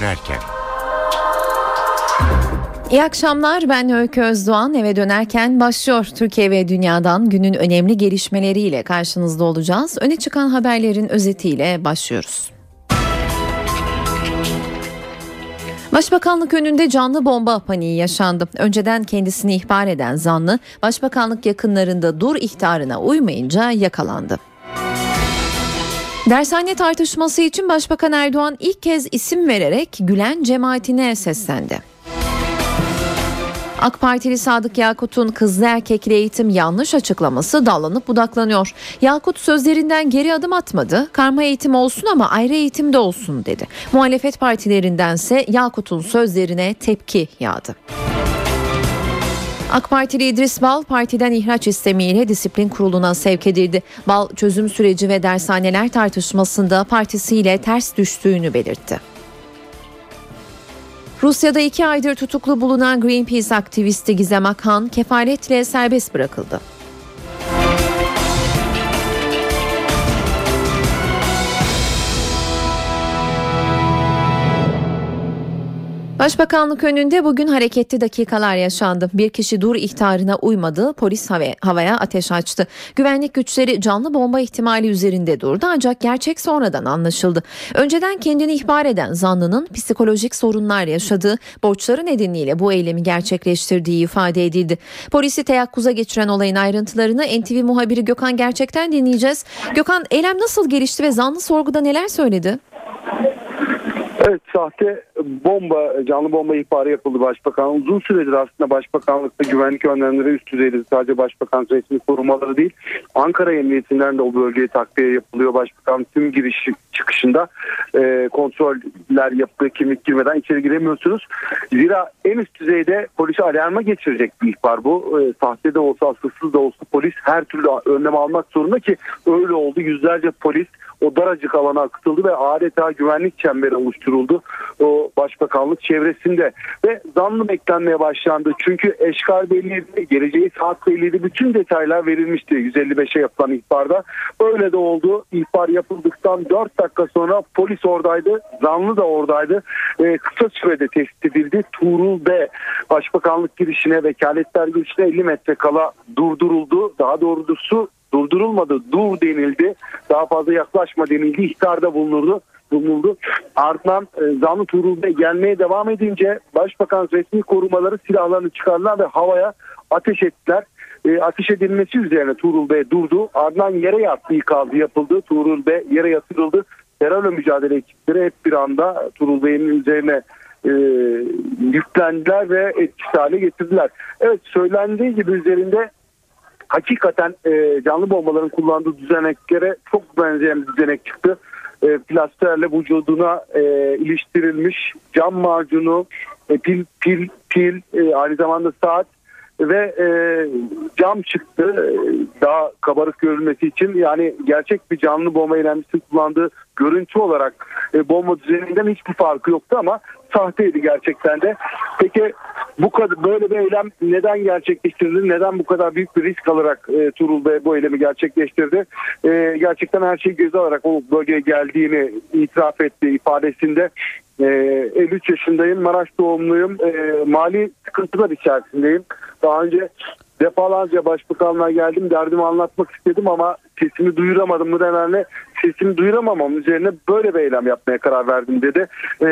dönerken. İyi akşamlar ben Öykü Özdoğan eve dönerken başlıyor Türkiye ve dünyadan günün önemli gelişmeleriyle karşınızda olacağız. Öne çıkan haberlerin özetiyle başlıyoruz. Başbakanlık önünde canlı bomba paniği yaşandı. Önceden kendisini ihbar eden zanlı başbakanlık yakınlarında dur ihtarına uymayınca yakalandı. Dershane tartışması için Başbakan Erdoğan ilk kez isim vererek Gülen cemaatine seslendi. AK Partili Sadık Yakut'un kızlı erkekli eğitim yanlış açıklaması dallanıp budaklanıyor. Yakut sözlerinden geri adım atmadı. Karma eğitim olsun ama ayrı eğitim de olsun dedi. Muhalefet partilerindense Yakut'un sözlerine tepki yağdı. AK Partili İdris Bal partiden ihraç istemiyle disiplin kuruluna sevk edildi. Bal çözüm süreci ve dershaneler tartışmasında partisiyle ters düştüğünü belirtti. Rusya'da iki aydır tutuklu bulunan Greenpeace aktivisti Gizem Akhan kefaletle serbest bırakıldı. Başbakanlık önünde bugün hareketli dakikalar yaşandı. Bir kişi dur ihtarına uymadı, polis havaya ateş açtı. Güvenlik güçleri canlı bomba ihtimali üzerinde durdu ancak gerçek sonradan anlaşıldı. Önceden kendini ihbar eden zanlının psikolojik sorunlar yaşadığı, borçları nedeniyle bu eylemi gerçekleştirdiği ifade edildi. Polisi teyakkuza geçiren olayın ayrıntılarını NTV muhabiri Gökhan Gerçek'ten dinleyeceğiz. Gökhan eylem nasıl gelişti ve zanlı sorguda neler söyledi? Evet sahte bomba, canlı bomba ihbarı yapıldı başbakan. Uzun süredir aslında başbakanlıkta güvenlik önlemleri üst düzeyde sadece başbakan resmi korumaları değil. Ankara Emniyetinden de o bölgeye takviye yapılıyor. Başbakan tüm giriş çıkışında e, kontroller yaptığı kimlik girmeden içeri giremiyorsunuz. Zira en üst düzeyde polisi alarma geçirecek bir ihbar bu. E, sahte de olsa asılsız da olsa polis her türlü önlem almak zorunda ki öyle oldu. Yüzlerce polis o daracık alana akıtıldı ve adeta güvenlik çemberi oluşturuldu o başbakanlık çevresinde ve zanlı beklenmeye başlandı. Çünkü eşkal belliydi, geleceği saat belliydi. Bütün detaylar verilmişti 155'e yapılan ihbarda. Öyle de oldu. İhbar yapıldıktan 4 dakika sonra polis oradaydı. Zanlı da oradaydı. Ee, kısa sürede tespit edildi. Tuğrul B başbakanlık girişine vekaletler girişine 50 metre kala durduruldu. Daha doğrusu durdurulmadı. Dur denildi. Daha fazla yaklaşma denildi. İhtarda bulunurdu bulunuldu. Ardından e, zanlı Tuğrul Bey gelmeye devam edince Başbakan resmi korumaları silahlarını çıkardılar ve havaya ateş ettiler. E, ateş edilmesi üzerine Tuğrul Bey durdu. Ardından yere yattığı ikazı yapıldı. Tuğrul Bey yere yatırıldı. Terörle mücadele ekipleri hep bir anda Tuğrul Bey'in üzerine e, yüklendiler ve etkisiz hale getirdiler. Evet söylendiği gibi üzerinde hakikaten e, canlı bombaların kullandığı düzeneklere çok benzeyen bir düzenek çıktı. E, plasterle vücuduna e, iliştirilmiş cam macunu, e, pil pil pil e, aynı zamanda saat ve e, cam çıktı e, daha kabarık görülmesi için yani gerçek bir canlı bomba eylemcisinin kullandığı görüntü olarak e, bomba düzeninden hiçbir farkı yoktu ama sahteydi gerçekten de. Peki bu kadar böyle bir eylem neden gerçekleştirildi? Neden bu kadar büyük bir risk alarak e, Turul Bey bu eylemi gerçekleştirdi? E, gerçekten her şeyi göze alarak o bölgeye geldiğini itiraf etti ifadesinde. E, 53 yaşındayım, Maraş doğumluyum. E, mali sıkıntılar içerisindeyim. Daha önce defalarca başbakanlığa geldim derdimi anlatmak istedim ama sesimi duyuramadım bu nedenle sesimi duyuramamam üzerine böyle bir eylem yapmaya karar verdim dedi. E,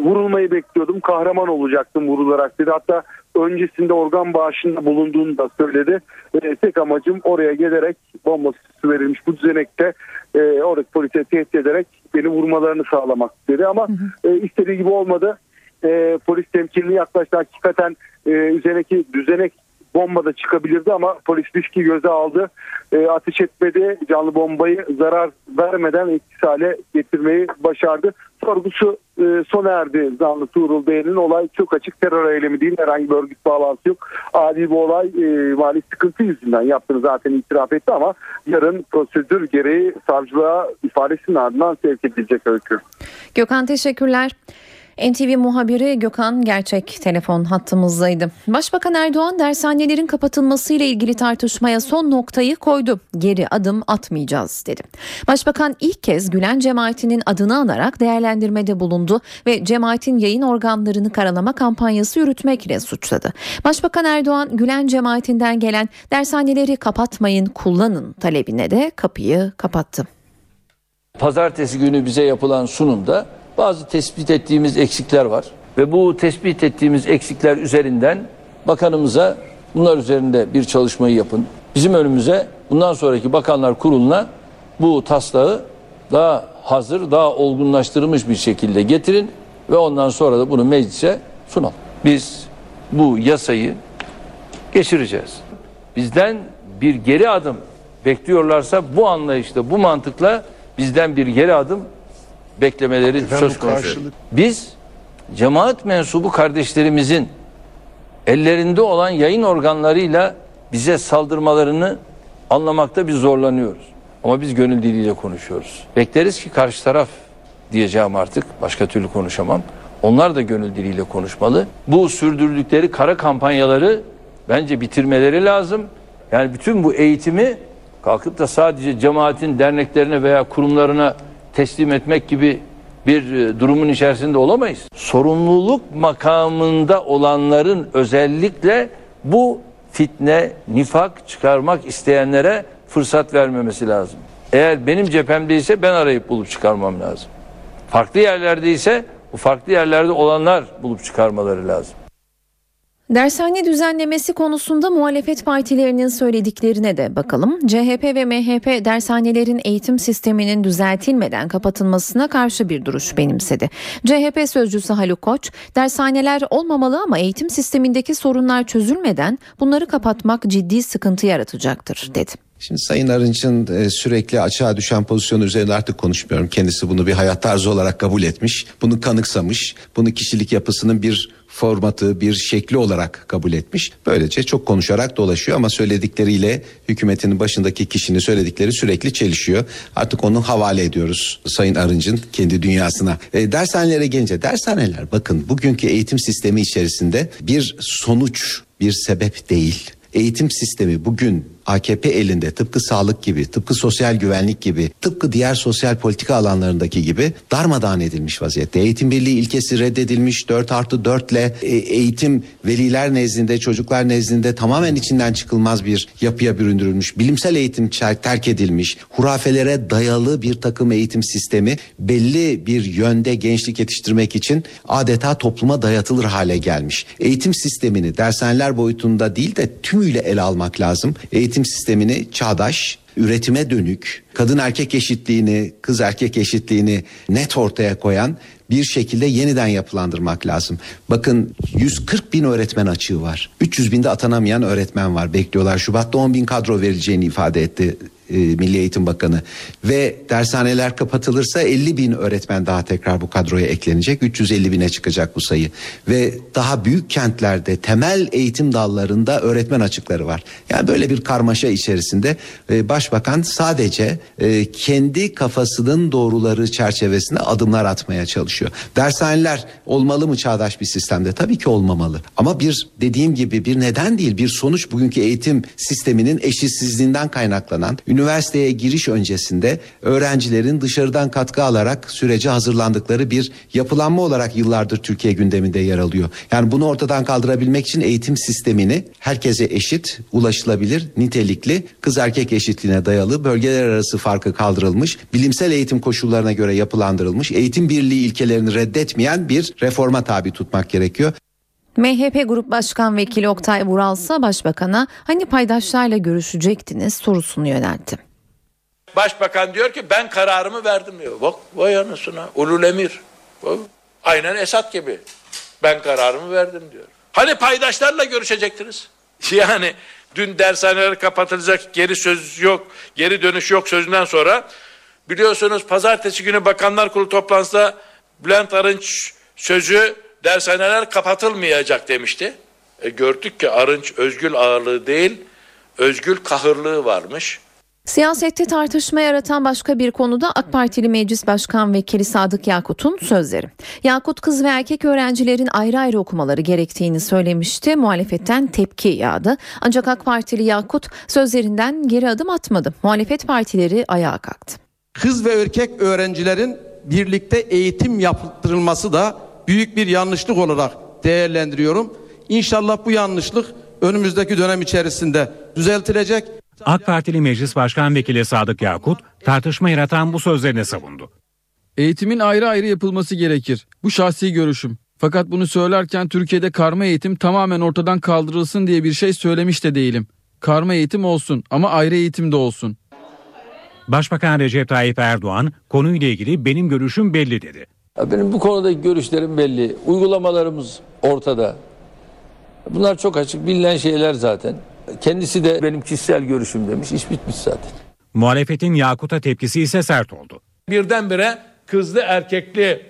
vurulmayı bekliyordum kahraman olacaktım vurularak dedi hatta öncesinde organ bağışında bulunduğunu da söyledi. E, tek amacım oraya gelerek bomba verilmiş bu düzenekte e, oradaki polise tehdit ederek beni vurmalarını sağlamak dedi ama hı hı. E, istediği gibi olmadı. E, polis temkinli yaklaştı hakikaten e, üzerindeki düzenek bomba da çıkabilirdi ama polis riski göze aldı. E, ateş etmedi. Canlı bombayı zarar vermeden etkisiz hale getirmeyi başardı. Sorgusu e, sona erdi zanlı Tuğrul Bey'in olay çok açık terör eylemi değil. Herhangi bir örgüt bağlantısı yok. Adi bir olay e, mali sıkıntı yüzünden yaptığını zaten itiraf etti ama yarın prosedür gereği savcılığa ifadesinin ardından sevk edilecek öykü. Gökhan teşekkürler. NTV muhabiri Gökhan Gerçek telefon hattımızdaydı. Başbakan Erdoğan dershanelerin kapatılmasıyla ilgili tartışmaya son noktayı koydu. Geri adım atmayacağız dedi. Başbakan ilk kez Gülen cemaatinin adını anarak değerlendirmede bulundu ve cemaatin yayın organlarını karalama kampanyası yürütmekle suçladı. Başbakan Erdoğan Gülen cemaatinden gelen dershaneleri kapatmayın kullanın talebine de kapıyı kapattı. Pazartesi günü bize yapılan sunumda bazı tespit ettiğimiz eksikler var. Ve bu tespit ettiğimiz eksikler üzerinden bakanımıza bunlar üzerinde bir çalışmayı yapın. Bizim önümüze bundan sonraki bakanlar kuruluna bu taslağı daha hazır, daha olgunlaştırılmış bir şekilde getirin ve ondan sonra da bunu meclise sunalım. Biz bu yasayı geçireceğiz. Bizden bir geri adım bekliyorlarsa bu anlayışla, bu mantıkla bizden bir geri adım beklemeleri söz bu konusu. karşılık- Biz cemaat mensubu kardeşlerimizin ellerinde olan yayın organlarıyla bize saldırmalarını anlamakta biz zorlanıyoruz. Ama biz gönül diliyle konuşuyoruz. Bekleriz ki karşı taraf diyeceğim artık başka türlü konuşamam. Onlar da gönül diliyle konuşmalı. Bu sürdürdükleri kara kampanyaları bence bitirmeleri lazım. Yani bütün bu eğitimi kalkıp da sadece cemaatin derneklerine veya kurumlarına teslim etmek gibi bir e, durumun içerisinde olamayız. Sorumluluk makamında olanların özellikle bu fitne, nifak çıkarmak isteyenlere fırsat vermemesi lazım. Eğer benim cephemdeyse ben arayıp bulup çıkarmam lazım. Farklı yerlerdeyse bu farklı yerlerde olanlar bulup çıkarmaları lazım. Dershane düzenlemesi konusunda muhalefet partilerinin söylediklerine de bakalım. CHP ve MHP dershanelerin eğitim sisteminin düzeltilmeden kapatılmasına karşı bir duruş benimsedi. CHP sözcüsü Haluk Koç, dershaneler olmamalı ama eğitim sistemindeki sorunlar çözülmeden bunları kapatmak ciddi sıkıntı yaratacaktır dedi. Şimdi Sayın Arınç'ın e, sürekli açığa düşen pozisyonu üzerinde artık konuşmuyorum. Kendisi bunu bir hayat tarzı olarak kabul etmiş. Bunu kanıksamış. Bunu kişilik yapısının bir formatı, bir şekli olarak kabul etmiş. Böylece çok konuşarak dolaşıyor ama söyledikleriyle hükümetinin başındaki kişinin söyledikleri sürekli çelişiyor. Artık onu havale ediyoruz Sayın Arınç'ın kendi dünyasına. E, dershanelere gelince dershaneler bakın bugünkü eğitim sistemi içerisinde bir sonuç, bir sebep değil. Eğitim sistemi bugün AKP elinde tıpkı sağlık gibi, tıpkı sosyal güvenlik gibi, tıpkı diğer sosyal politika alanlarındaki gibi darmadağın edilmiş vaziyette. Eğitim birliği ilkesi reddedilmiş 4 artı 4 ile e, eğitim veliler nezdinde, çocuklar nezdinde tamamen içinden çıkılmaz bir yapıya büründürülmüş. Bilimsel eğitim terk edilmiş. Hurafelere dayalı bir takım eğitim sistemi belli bir yönde gençlik yetiştirmek için adeta topluma dayatılır hale gelmiş. Eğitim sistemini dershaneler boyutunda değil de tümüyle ele almak lazım. Eğitim sistemini çağdaş, üretime dönük, kadın erkek eşitliğini, kız erkek eşitliğini net ortaya koyan bir şekilde yeniden yapılandırmak lazım. Bakın 140 bin öğretmen açığı var. 300 binde atanamayan öğretmen var. Bekliyorlar. Şubat'ta 10 bin kadro verileceğini ifade etti e, Milli Eğitim Bakanı. Ve dershaneler kapatılırsa 50 bin öğretmen daha tekrar bu kadroya eklenecek. 350 bine çıkacak bu sayı. Ve daha büyük kentlerde temel eğitim dallarında öğretmen açıkları var. Yani böyle bir karmaşa içerisinde e, Başbakan sadece e, kendi kafasının doğruları çerçevesinde adımlar atmaya çalışıyor. Dershaneler olmalı mı çağdaş bir sistemde? Tabii ki olmamalı. Ama bir dediğim gibi bir neden değil bir sonuç bugünkü eğitim sisteminin eşitsizliğinden kaynaklanan üniversiteye giriş öncesinde öğrencilerin dışarıdan katkı alarak sürece hazırlandıkları bir yapılanma olarak yıllardır Türkiye gündeminde yer alıyor. Yani bunu ortadan kaldırabilmek için eğitim sistemini herkese eşit, ulaşılabilir, nitelikli, kız erkek eşitliğine dayalı, bölgeler arası farkı kaldırılmış, bilimsel eğitim koşullarına göre yapılandırılmış, eğitim birliği ilkelerini reddetmeyen bir reforma tabi tutmak gerekiyor. MHP Grup Başkan Vekili Oktay Vural ise başbakana hani paydaşlarla görüşecektiniz sorusunu yöneltti. Başbakan diyor ki ben kararımı verdim diyor. Bak vay anasına ulul emir. Aynen Esat gibi. Ben kararımı verdim diyor. Hani paydaşlarla görüşecektiniz? Yani dün dershaneler kapatılacak geri söz yok, geri dönüş yok sözünden sonra biliyorsunuz pazartesi günü bakanlar kurulu toplantısında Bülent Arınç sözü dershaneler kapatılmayacak demişti. E gördük ki Arınç özgül ağırlığı değil, özgül kahırlığı varmış. Siyasette tartışma yaratan başka bir konuda AK Partili Meclis Başkan Vekili Sadık Yakut'un sözleri. Yakut kız ve erkek öğrencilerin ayrı ayrı okumaları gerektiğini söylemişti. Muhalefetten tepki yağdı. Ancak AK Partili Yakut sözlerinden geri adım atmadı. Muhalefet partileri ayağa kalktı. kız ve erkek öğrencilerin birlikte eğitim yaptırılması da büyük bir yanlışlık olarak değerlendiriyorum. İnşallah bu yanlışlık önümüzdeki dönem içerisinde düzeltilecek. AK Partili Meclis Başkan Vekili Sadık Yakut tartışma yaratan bu sözlerini savundu. Eğitimin ayrı ayrı yapılması gerekir. Bu şahsi görüşüm. Fakat bunu söylerken Türkiye'de karma eğitim tamamen ortadan kaldırılsın diye bir şey söylemiş de değilim. Karma eğitim olsun ama ayrı eğitim de olsun. Başbakan Recep Tayyip Erdoğan konuyla ilgili benim görüşüm belli dedi. Benim bu konudaki görüşlerim belli. Uygulamalarımız ortada. Bunlar çok açık bilinen şeyler zaten. Kendisi de benim kişisel görüşüm demiş. İş bitmiş zaten. Muhalefetin Yakut'a tepkisi ise sert oldu. Birdenbire kızlı erkekli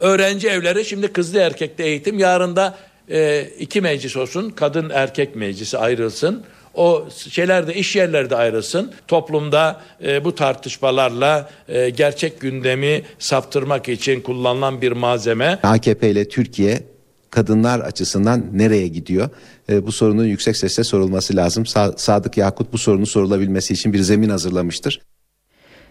öğrenci evleri şimdi kızlı erkekli eğitim yarın da e, iki meclis olsun kadın erkek meclisi ayrılsın. O şeyler de iş yerleri de ayrılsın. Toplumda e, bu tartışmalarla e, gerçek gündemi saptırmak için kullanılan bir malzeme. AKP ile Türkiye kadınlar açısından nereye gidiyor? E, bu sorunun yüksek sesle sorulması lazım. Sa- Sadık Yakut bu sorunun sorulabilmesi için bir zemin hazırlamıştır.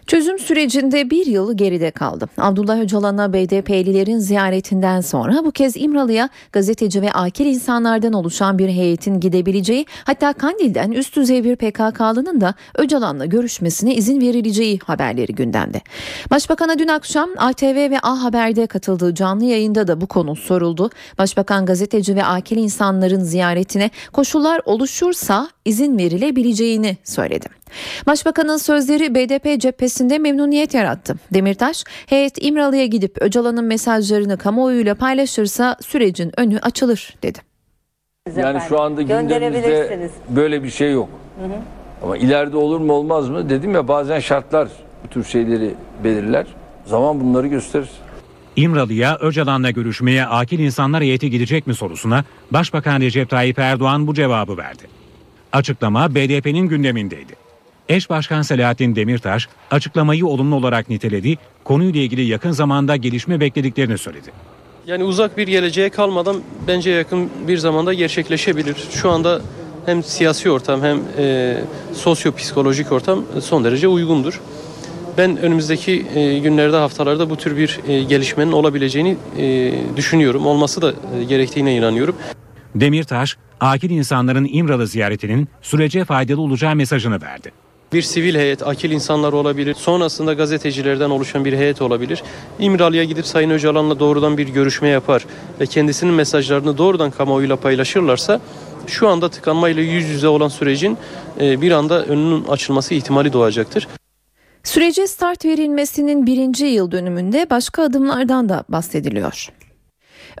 Çözüm sürecinde bir yıl geride kaldı. Abdullah Öcalan'a BDP'lilerin ziyaretinden sonra bu kez İmralı'ya gazeteci ve akil insanlardan oluşan bir heyetin gidebileceği hatta Kandil'den üst düzey bir PKK'lının da Öcalan'la görüşmesine izin verileceği haberleri gündemde. Başbakan'a dün akşam ATV ve A Haber'de katıldığı canlı yayında da bu konu soruldu. Başbakan gazeteci ve akil insanların ziyaretine koşullar oluşursa izin verilebileceğini söyledi. Başbakanın sözleri BDP cephesinde memnuniyet yarattı. Demirtaş, heyet İmralı'ya gidip Öcalan'ın mesajlarını kamuoyuyla paylaşırsa sürecin önü açılır dedi. Yani şu anda gündemimizde böyle bir şey yok. Ama ileride olur mu olmaz mı? Dedim ya bazen şartlar bu tür şeyleri belirler. Zaman bunları gösterir. İmralı'ya Öcalan'la görüşmeye akil insanlar heyeti gidecek mi sorusuna Başbakan Recep Tayyip Erdoğan bu cevabı verdi. Açıklama BDP'nin gündemindeydi. Eş Başkan Selahattin Demirtaş açıklamayı olumlu olarak niteledi, konuyla ilgili yakın zamanda gelişme beklediklerini söyledi. Yani uzak bir geleceğe kalmadan bence yakın bir zamanda gerçekleşebilir. Şu anda hem siyasi ortam hem e, sosyo-psikolojik ortam son derece uygundur. Ben önümüzdeki e, günlerde haftalarda bu tür bir e, gelişmenin olabileceğini e, düşünüyorum. Olması da e, gerektiğine inanıyorum. Demirtaş, akil insanların İmralı ziyaretinin sürece faydalı olacağı mesajını verdi. Bir sivil heyet, akil insanlar olabilir. Sonrasında gazetecilerden oluşan bir heyet olabilir. İmralı'ya gidip Sayın Öcalan'la doğrudan bir görüşme yapar ve kendisinin mesajlarını doğrudan kamuoyuyla paylaşırlarsa şu anda tıkanmayla yüz yüze olan sürecin e, bir anda önünün açılması ihtimali doğacaktır. Sürece start verilmesinin birinci yıl dönümünde başka adımlardan da bahsediliyor.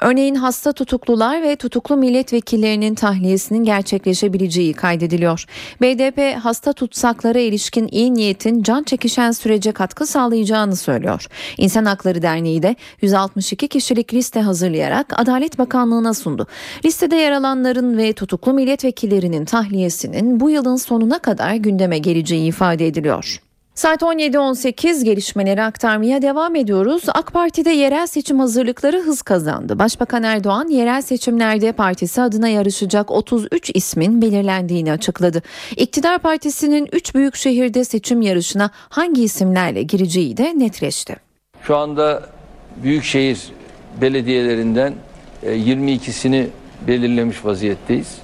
Örneğin hasta tutuklular ve tutuklu milletvekillerinin tahliyesinin gerçekleşebileceği kaydediliyor. BDP hasta tutsaklara ilişkin iyi niyetin can çekişen sürece katkı sağlayacağını söylüyor. İnsan Hakları Derneği de 162 kişilik liste hazırlayarak Adalet Bakanlığı'na sundu. Listede yer alanların ve tutuklu milletvekillerinin tahliyesinin bu yılın sonuna kadar gündeme geleceği ifade ediliyor. Saat 17.18 gelişmeleri aktarmaya devam ediyoruz. AK Parti'de yerel seçim hazırlıkları hız kazandı. Başbakan Erdoğan yerel seçimlerde partisi adına yarışacak 33 ismin belirlendiğini açıkladı. İktidar Partisi'nin 3 büyük şehirde seçim yarışına hangi isimlerle gireceği de netleşti. Şu anda büyükşehir belediyelerinden e, 22'sini belirlemiş vaziyetteyiz.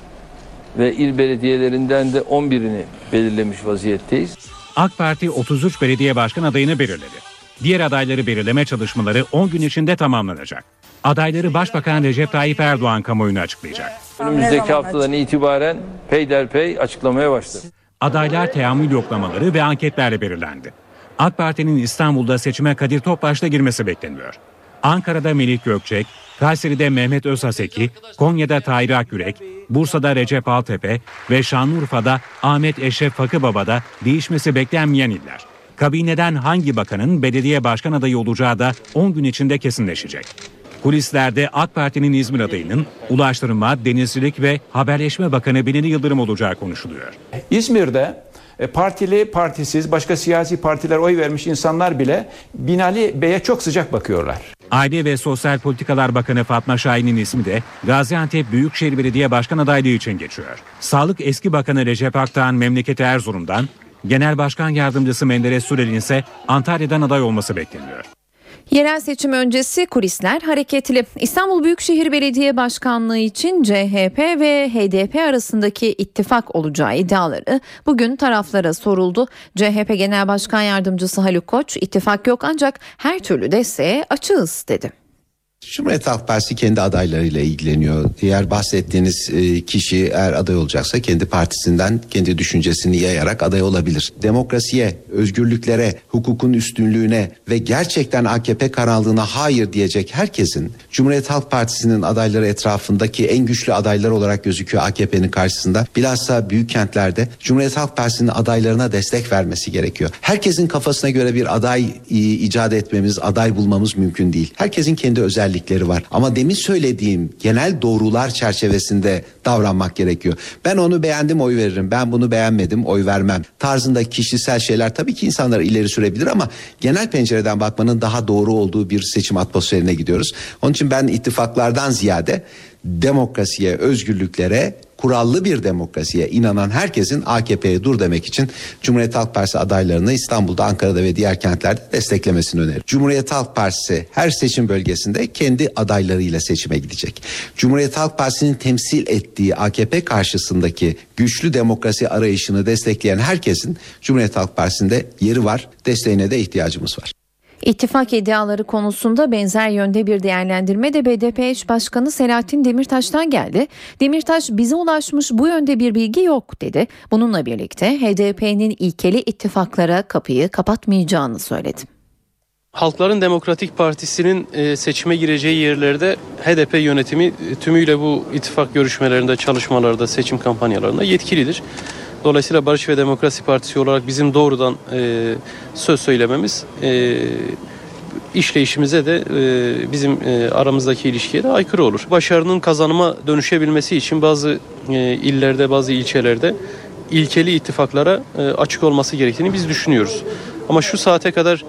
Ve il belediyelerinden de 11'ini belirlemiş vaziyetteyiz. AK Parti 33 belediye başkan adayını belirledi. Diğer adayları belirleme çalışmaları 10 gün içinde tamamlanacak. Adayları Başbakan Recep Tayyip Erdoğan kamuoyuna açıklayacak. Önümüzdeki haftadan itibaren peyderpey açıklamaya başladı. Adaylar teamül yoklamaları ve anketlerle belirlendi. AK Parti'nin İstanbul'da seçime Kadir Topbaş'la girmesi bekleniyor. Ankara'da Melik Gökçek, Kayseri'de Mehmet Özhaseki, Konya'da Tahir Akyürek, Bursa'da Recep Altepe ve Şanlıurfa'da Ahmet Eşref Fakıbaba'da değişmesi beklenmeyen iller. Kabineden hangi bakanın belediye başkan adayı olacağı da 10 gün içinde kesinleşecek. Kulislerde AK Parti'nin İzmir adayının Ulaştırma, Denizcilik ve Haberleşme Bakanı Binali Yıldırım olacağı konuşuluyor. İzmir'de E, partili, partisiz, başka siyasi partiler oy vermiş insanlar bile Binali Bey'e çok sıcak bakıyorlar. Aile ve Sosyal Politikalar Bakanı Fatma Şahin'in ismi de Gaziantep Büyükşehir Belediye Başkan adaylığı için geçiyor. Sağlık eski bakanı Recep Akdağ'ın memleketi Erzurum'dan, Genel Başkan Yardımcısı Menderes Sürel'in ise Antalya'dan aday olması bekleniyor. Yerel seçim öncesi kulisler hareketli. İstanbul Büyükşehir Belediye Başkanlığı için CHP ve HDP arasındaki ittifak olacağı iddiaları bugün taraflara soruldu. CHP Genel Başkan Yardımcısı Haluk Koç ittifak yok ancak her türlü desteğe açığız dedi. Cumhuriyet Halk Partisi kendi adaylarıyla ilgileniyor. Diğer bahsettiğiniz e, kişi eğer aday olacaksa kendi partisinden kendi düşüncesini yayarak aday olabilir. Demokrasiye, özgürlüklere, hukukun üstünlüğüne ve gerçekten AKP karanlığına hayır diyecek herkesin Cumhuriyet Halk Partisi'nin adayları etrafındaki en güçlü adaylar olarak gözüküyor AKP'nin karşısında. Bilhassa büyük kentlerde Cumhuriyet Halk Partisi'nin adaylarına destek vermesi gerekiyor. Herkesin kafasına göre bir aday e, icat etmemiz, aday bulmamız mümkün değil. Herkesin kendi özellikleri var. Ama demin söylediğim genel doğrular çerçevesinde davranmak gerekiyor. Ben onu beğendim oy veririm. Ben bunu beğenmedim oy vermem. Tarzında kişisel şeyler tabii ki insanlar ileri sürebilir ama genel pencereden bakmanın daha doğru olduğu bir seçim atmosferine gidiyoruz. Onun için ben ittifaklardan ziyade demokrasiye, özgürlüklere, kurallı bir demokrasiye inanan herkesin AKP'ye dur demek için Cumhuriyet Halk Partisi adaylarını İstanbul'da, Ankara'da ve diğer kentlerde desteklemesini öneririm. Cumhuriyet Halk Partisi her seçim bölgesinde kendi adaylarıyla seçime gidecek. Cumhuriyet Halk Partisi'nin temsil ettiği AKP karşısındaki güçlü demokrasi arayışını destekleyen herkesin Cumhuriyet Halk Partisi'nde yeri var, desteğine de ihtiyacımız var. İttifak iddiaları konusunda benzer yönde bir değerlendirme de BDP eş başkanı Selahattin Demirtaş'tan geldi. Demirtaş bize ulaşmış bu yönde bir bilgi yok dedi. Bununla birlikte HDP'nin ilkeli ittifaklara kapıyı kapatmayacağını söyledi. Halkların Demokratik Partisi'nin e, seçime gireceği yerlerde HDP yönetimi e, tümüyle bu ittifak görüşmelerinde, çalışmalarda, seçim kampanyalarında yetkilidir. Dolayısıyla Barış ve Demokrasi Partisi olarak bizim doğrudan e, söz söylememiz e, işleyişimize de e, bizim e, aramızdaki ilişkiye de aykırı olur. Başarının kazanıma dönüşebilmesi için bazı e, illerde, bazı ilçelerde ilkeli ittifaklara e, açık olması gerektiğini biz düşünüyoruz. Ama şu saate kadar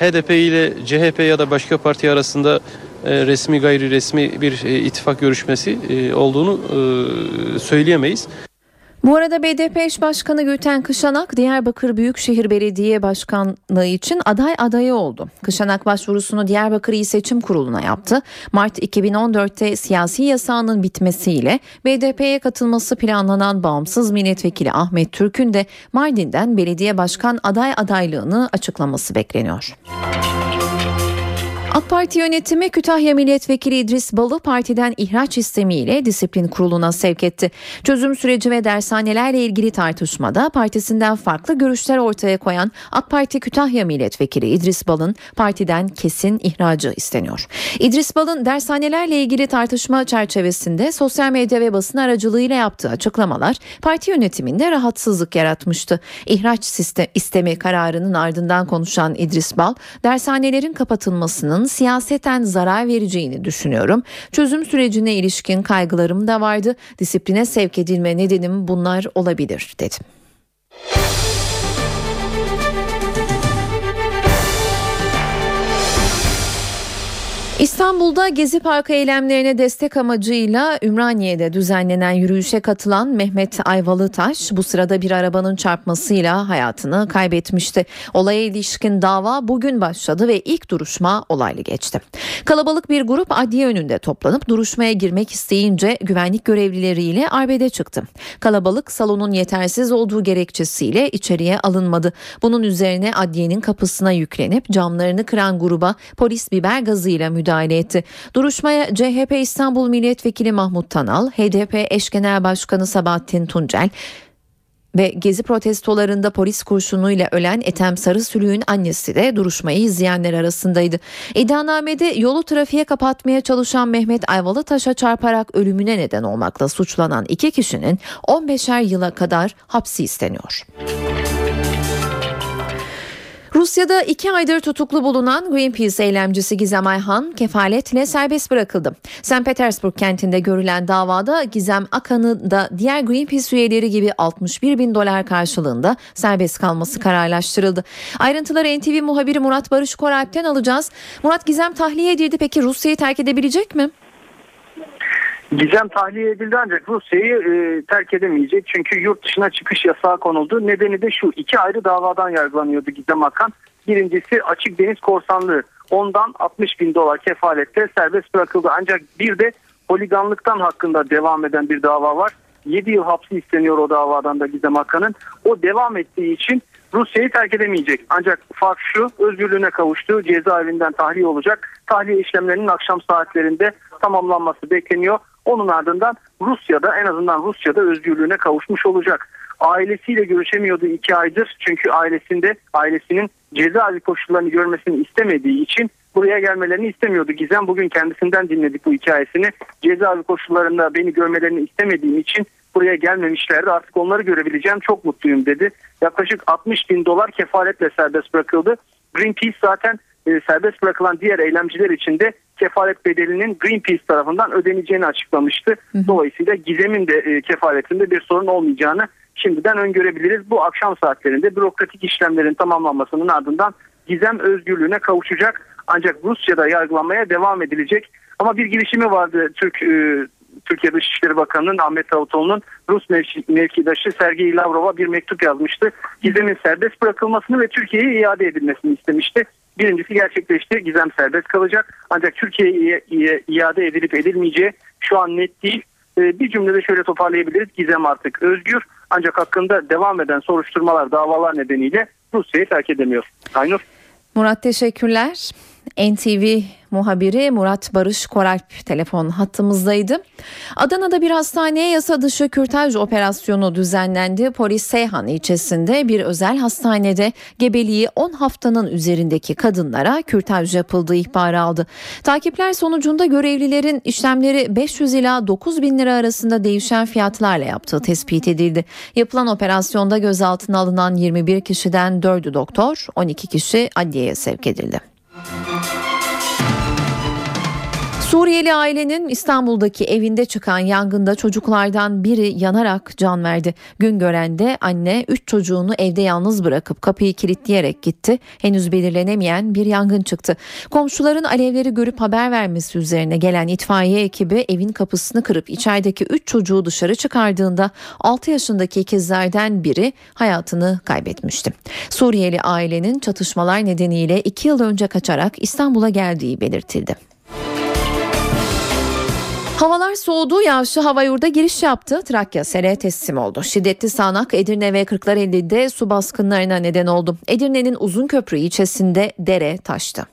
HDP ile CHP ya da başka parti arasında e, resmi gayri resmi bir e, ittifak görüşmesi e, olduğunu e, söyleyemeyiz. Bu arada BDP eş başkanı Gülten Kışanak Diyarbakır Büyükşehir Belediye Başkanlığı için aday adayı oldu. Kışanak başvurusunu Diyarbakır İl Seçim Kurulu'na yaptı. Mart 2014'te siyasi yasağının bitmesiyle BDP'ye katılması planlanan bağımsız milletvekili Ahmet Türk'ün de Mardin'den belediye başkan aday adaylığını açıklaması bekleniyor. AK Parti yönetimi Kütahya Milletvekili İdris Bal'ı partiden ihraç istemiyle disiplin kuruluna sevk etti. Çözüm süreci ve dershanelerle ilgili tartışmada partisinden farklı görüşler ortaya koyan AK Parti Kütahya Milletvekili İdris Bal'ın partiden kesin ihracı isteniyor. İdris Bal'ın dershanelerle ilgili tartışma çerçevesinde sosyal medya ve basın aracılığıyla yaptığı açıklamalar parti yönetiminde rahatsızlık yaratmıştı. İhraç sistem, istemi kararının ardından konuşan İdris Bal, dershanelerin kapatılmasının siyaseten zarar vereceğini düşünüyorum. Çözüm sürecine ilişkin kaygılarım da vardı. Disipline sevk edilme nedenim bunlar olabilir dedi. İstanbul'da Gezi Parkı eylemlerine destek amacıyla Ümraniye'de düzenlenen yürüyüşe katılan Mehmet Ayvalıtaş bu sırada bir arabanın çarpmasıyla hayatını kaybetmişti. Olaya ilişkin dava bugün başladı ve ilk duruşma olaylı geçti. Kalabalık bir grup adliye önünde toplanıp duruşmaya girmek isteyince güvenlik görevlileriyle arbede çıktı. Kalabalık salonun yetersiz olduğu gerekçesiyle içeriye alınmadı. Bunun üzerine adliyenin kapısına yüklenip camlarını kıran gruba polis biber gazıyla müdahale müdahale etti. Duruşmaya CHP İstanbul Milletvekili Mahmut Tanal, HDP eş genel başkanı Sabahattin Tuncel, ve gezi protestolarında polis kurşunuyla ölen Ethem Sarısülüğün annesi de duruşmayı izleyenler arasındaydı. İddianamede yolu trafiğe kapatmaya çalışan Mehmet Ayvalıtaş'a çarparak ölümüne neden olmakla suçlanan iki kişinin 15'er yıla kadar hapsi isteniyor. Rusya'da iki aydır tutuklu bulunan Greenpeace eylemcisi Gizem Ayhan kefaletle serbest bırakıldı. St. Petersburg kentinde görülen davada Gizem Akan'ı da diğer Greenpeace üyeleri gibi 61 bin dolar karşılığında serbest kalması kararlaştırıldı. Ayrıntıları NTV muhabiri Murat Barış Koralp'ten alacağız. Murat Gizem tahliye edildi peki Rusya'yı terk edebilecek mi? Gizem tahliye edildi ancak Rusya'yı e, terk edemeyecek. Çünkü yurt dışına çıkış yasağı konuldu. Nedeni de şu iki ayrı davadan yargılanıyordu Gizem Akan. Birincisi açık deniz korsanlığı. Ondan 60 bin dolar kefalette serbest bırakıldı. Ancak bir de holiganlıktan hakkında devam eden bir dava var. 7 yıl hapsi isteniyor o davadan da Gizem Akan'ın. O devam ettiği için Rusya'yı terk edemeyecek. Ancak fark şu özgürlüğüne kavuştu. Cezaevinden tahliye olacak. Tahliye işlemlerinin akşam saatlerinde tamamlanması bekleniyor. Onun ardından Rusya'da en azından Rusya'da özgürlüğüne kavuşmuş olacak. Ailesiyle görüşemiyordu iki aydır çünkü ailesinde ailesinin cezaevi koşullarını görmesini istemediği için buraya gelmelerini istemiyordu. Gizem bugün kendisinden dinledik bu hikayesini. Cezaevi koşullarında beni görmelerini istemediğim için buraya gelmemişlerdi. Artık onları görebileceğim çok mutluyum dedi. Yaklaşık 60 bin dolar kefaletle serbest bırakıldı. Greenpeace zaten e, serbest bırakılan diğer eylemciler için de kefalet bedelinin Greenpeace tarafından ödeneceğini açıklamıştı. Dolayısıyla Gizem'in de e, kefaletinde bir sorun olmayacağını şimdiden öngörebiliriz. Bu akşam saatlerinde bürokratik işlemlerin tamamlanmasının ardından Gizem özgürlüğüne kavuşacak. Ancak Rusya'da yargılanmaya devam edilecek. Ama bir girişimi vardı Türk e, Türkiye Dışişleri Bakanı'nın Ahmet Davutoğlu'nun Rus mevki, mevkidaşı Sergey Lavrov'a bir mektup yazmıştı. Gizem'in serbest bırakılmasını ve Türkiye'ye iade edilmesini istemişti. Birincisi gerçekleşti. Gizem serbest kalacak. Ancak Türkiye'ye iade edilip edilmeyeceği şu an net değil. Ee, bir cümlede şöyle toparlayabiliriz. Gizem artık özgür. Ancak hakkında devam eden soruşturmalar, davalar nedeniyle Rusya'yı terk edemiyor. Aynur. Murat teşekkürler. NTV muhabiri Murat Barış Koralp telefon hattımızdaydı. Adana'da bir hastaneye yasa dışı kürtaj operasyonu düzenlendi. Polis Seyhan ilçesinde bir özel hastanede gebeliği 10 haftanın üzerindeki kadınlara kürtaj yapıldığı ihbarı aldı. Takipler sonucunda görevlilerin işlemleri 500 ila 9 bin lira arasında değişen fiyatlarla yaptığı tespit edildi. Yapılan operasyonda gözaltına alınan 21 kişiden 4'ü doktor, 12 kişi adliyeye sevk edildi. Suriyeli ailenin İstanbul'daki evinde çıkan yangında çocuklardan biri yanarak can verdi. Gün görende anne 3 çocuğunu evde yalnız bırakıp kapıyı kilitleyerek gitti. Henüz belirlenemeyen bir yangın çıktı. Komşuların alevleri görüp haber vermesi üzerine gelen itfaiye ekibi evin kapısını kırıp içerideki 3 çocuğu dışarı çıkardığında 6 yaşındaki ikizlerden biri hayatını kaybetmişti. Suriyeli ailenin çatışmalar nedeniyle 2 yıl önce kaçarak İstanbul'a geldiği belirtildi. Havalar soğudu, yağışlı hava yurda giriş yaptı. Trakya sele teslim oldu. Şiddetli sağanak Edirne ve Kırklareli'de su baskınlarına neden oldu. Edirne'nin Uzunköprü ilçesinde dere taştı.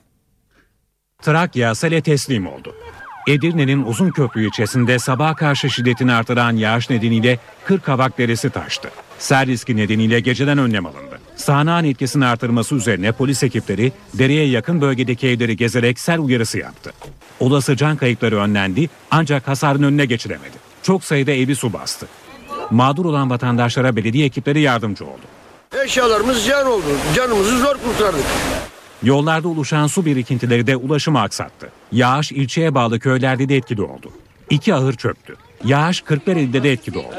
Trakya sele teslim oldu. Edirne'nin Uzunköprü ilçesinde sabaha karşı şiddetini artıran yağış nedeniyle 40 Kavak Deresi taştı. Sel riski nedeniyle geceden önlem alındı. Sağanağın etkisini artırması üzerine polis ekipleri dereye yakın bölgedeki evleri gezerek sel uyarısı yaptı. Olası can kayıpları önlendi ancak hasarın önüne geçilemedi. Çok sayıda evi su bastı. Mağdur olan vatandaşlara belediye ekipleri yardımcı oldu. Eşyalarımız ziyan oldu. Canımızı zor kurtardık. Yollarda oluşan su birikintileri de ulaşımı aksattı. Yağış ilçeye bağlı köylerde de etkili oldu. İki ahır çöktü. Yağış Kırklareli'de de etkili oldu.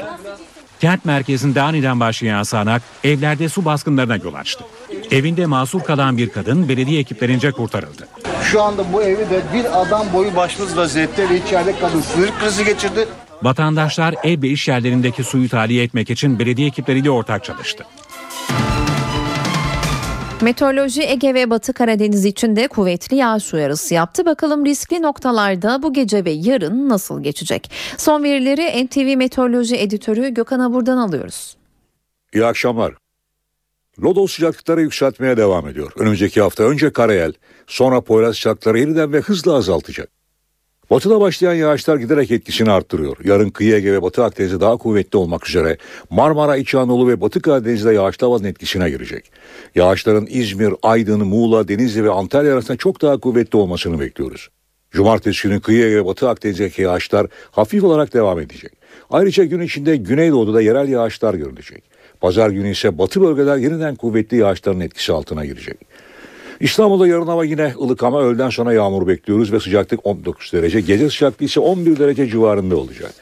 Kent merkezinde aniden başlayan sağanak evlerde su baskınlarına yol açtı. Evinde masur kalan bir kadın belediye ekiplerince kurtarıldı. Şu anda bu evi de bir adam boyu başımız vaziyette ve içeride kadın sinir krizi geçirdi. Vatandaşlar ev ve iş yerlerindeki suyu tahliye etmek için belediye ekipleriyle ortak çalıştı. Meteoroloji Ege ve Batı Karadeniz için de kuvvetli yağış uyarısı yaptı. Bakalım riskli noktalarda bu gece ve yarın nasıl geçecek? Son verileri NTV Meteoroloji Editörü Gökhan Abur'dan alıyoruz. İyi akşamlar. Lodos sıcaklıkları yükseltmeye devam ediyor. Önümüzdeki hafta önce Karayel, sonra Poyraz sıcaklıkları yeniden ve hızla azaltacak. Batıda başlayan yağışlar giderek etkisini arttırıyor. Yarın kıyı Ege ve Batı Akdeniz'de daha kuvvetli olmak üzere Marmara, İç Anadolu ve Batı Karadeniz'de yağışlı havanın etkisine girecek. Yağışların İzmir, Aydın, Muğla, Denizli ve Antalya arasında çok daha kuvvetli olmasını bekliyoruz. Cumartesi günü kıyıya ve Batı Akdeniz'deki yağışlar hafif olarak devam edecek. Ayrıca gün içinde Güneydoğu'da yerel yağışlar görülecek. Pazar günü ise batı bölgeler yeniden kuvvetli yağışların etkisi altına girecek. İstanbul'da yarın hava yine ılık ama öğleden sonra yağmur bekliyoruz ve sıcaklık 19 derece. Gece sıcaklığı ise 11 derece civarında olacak.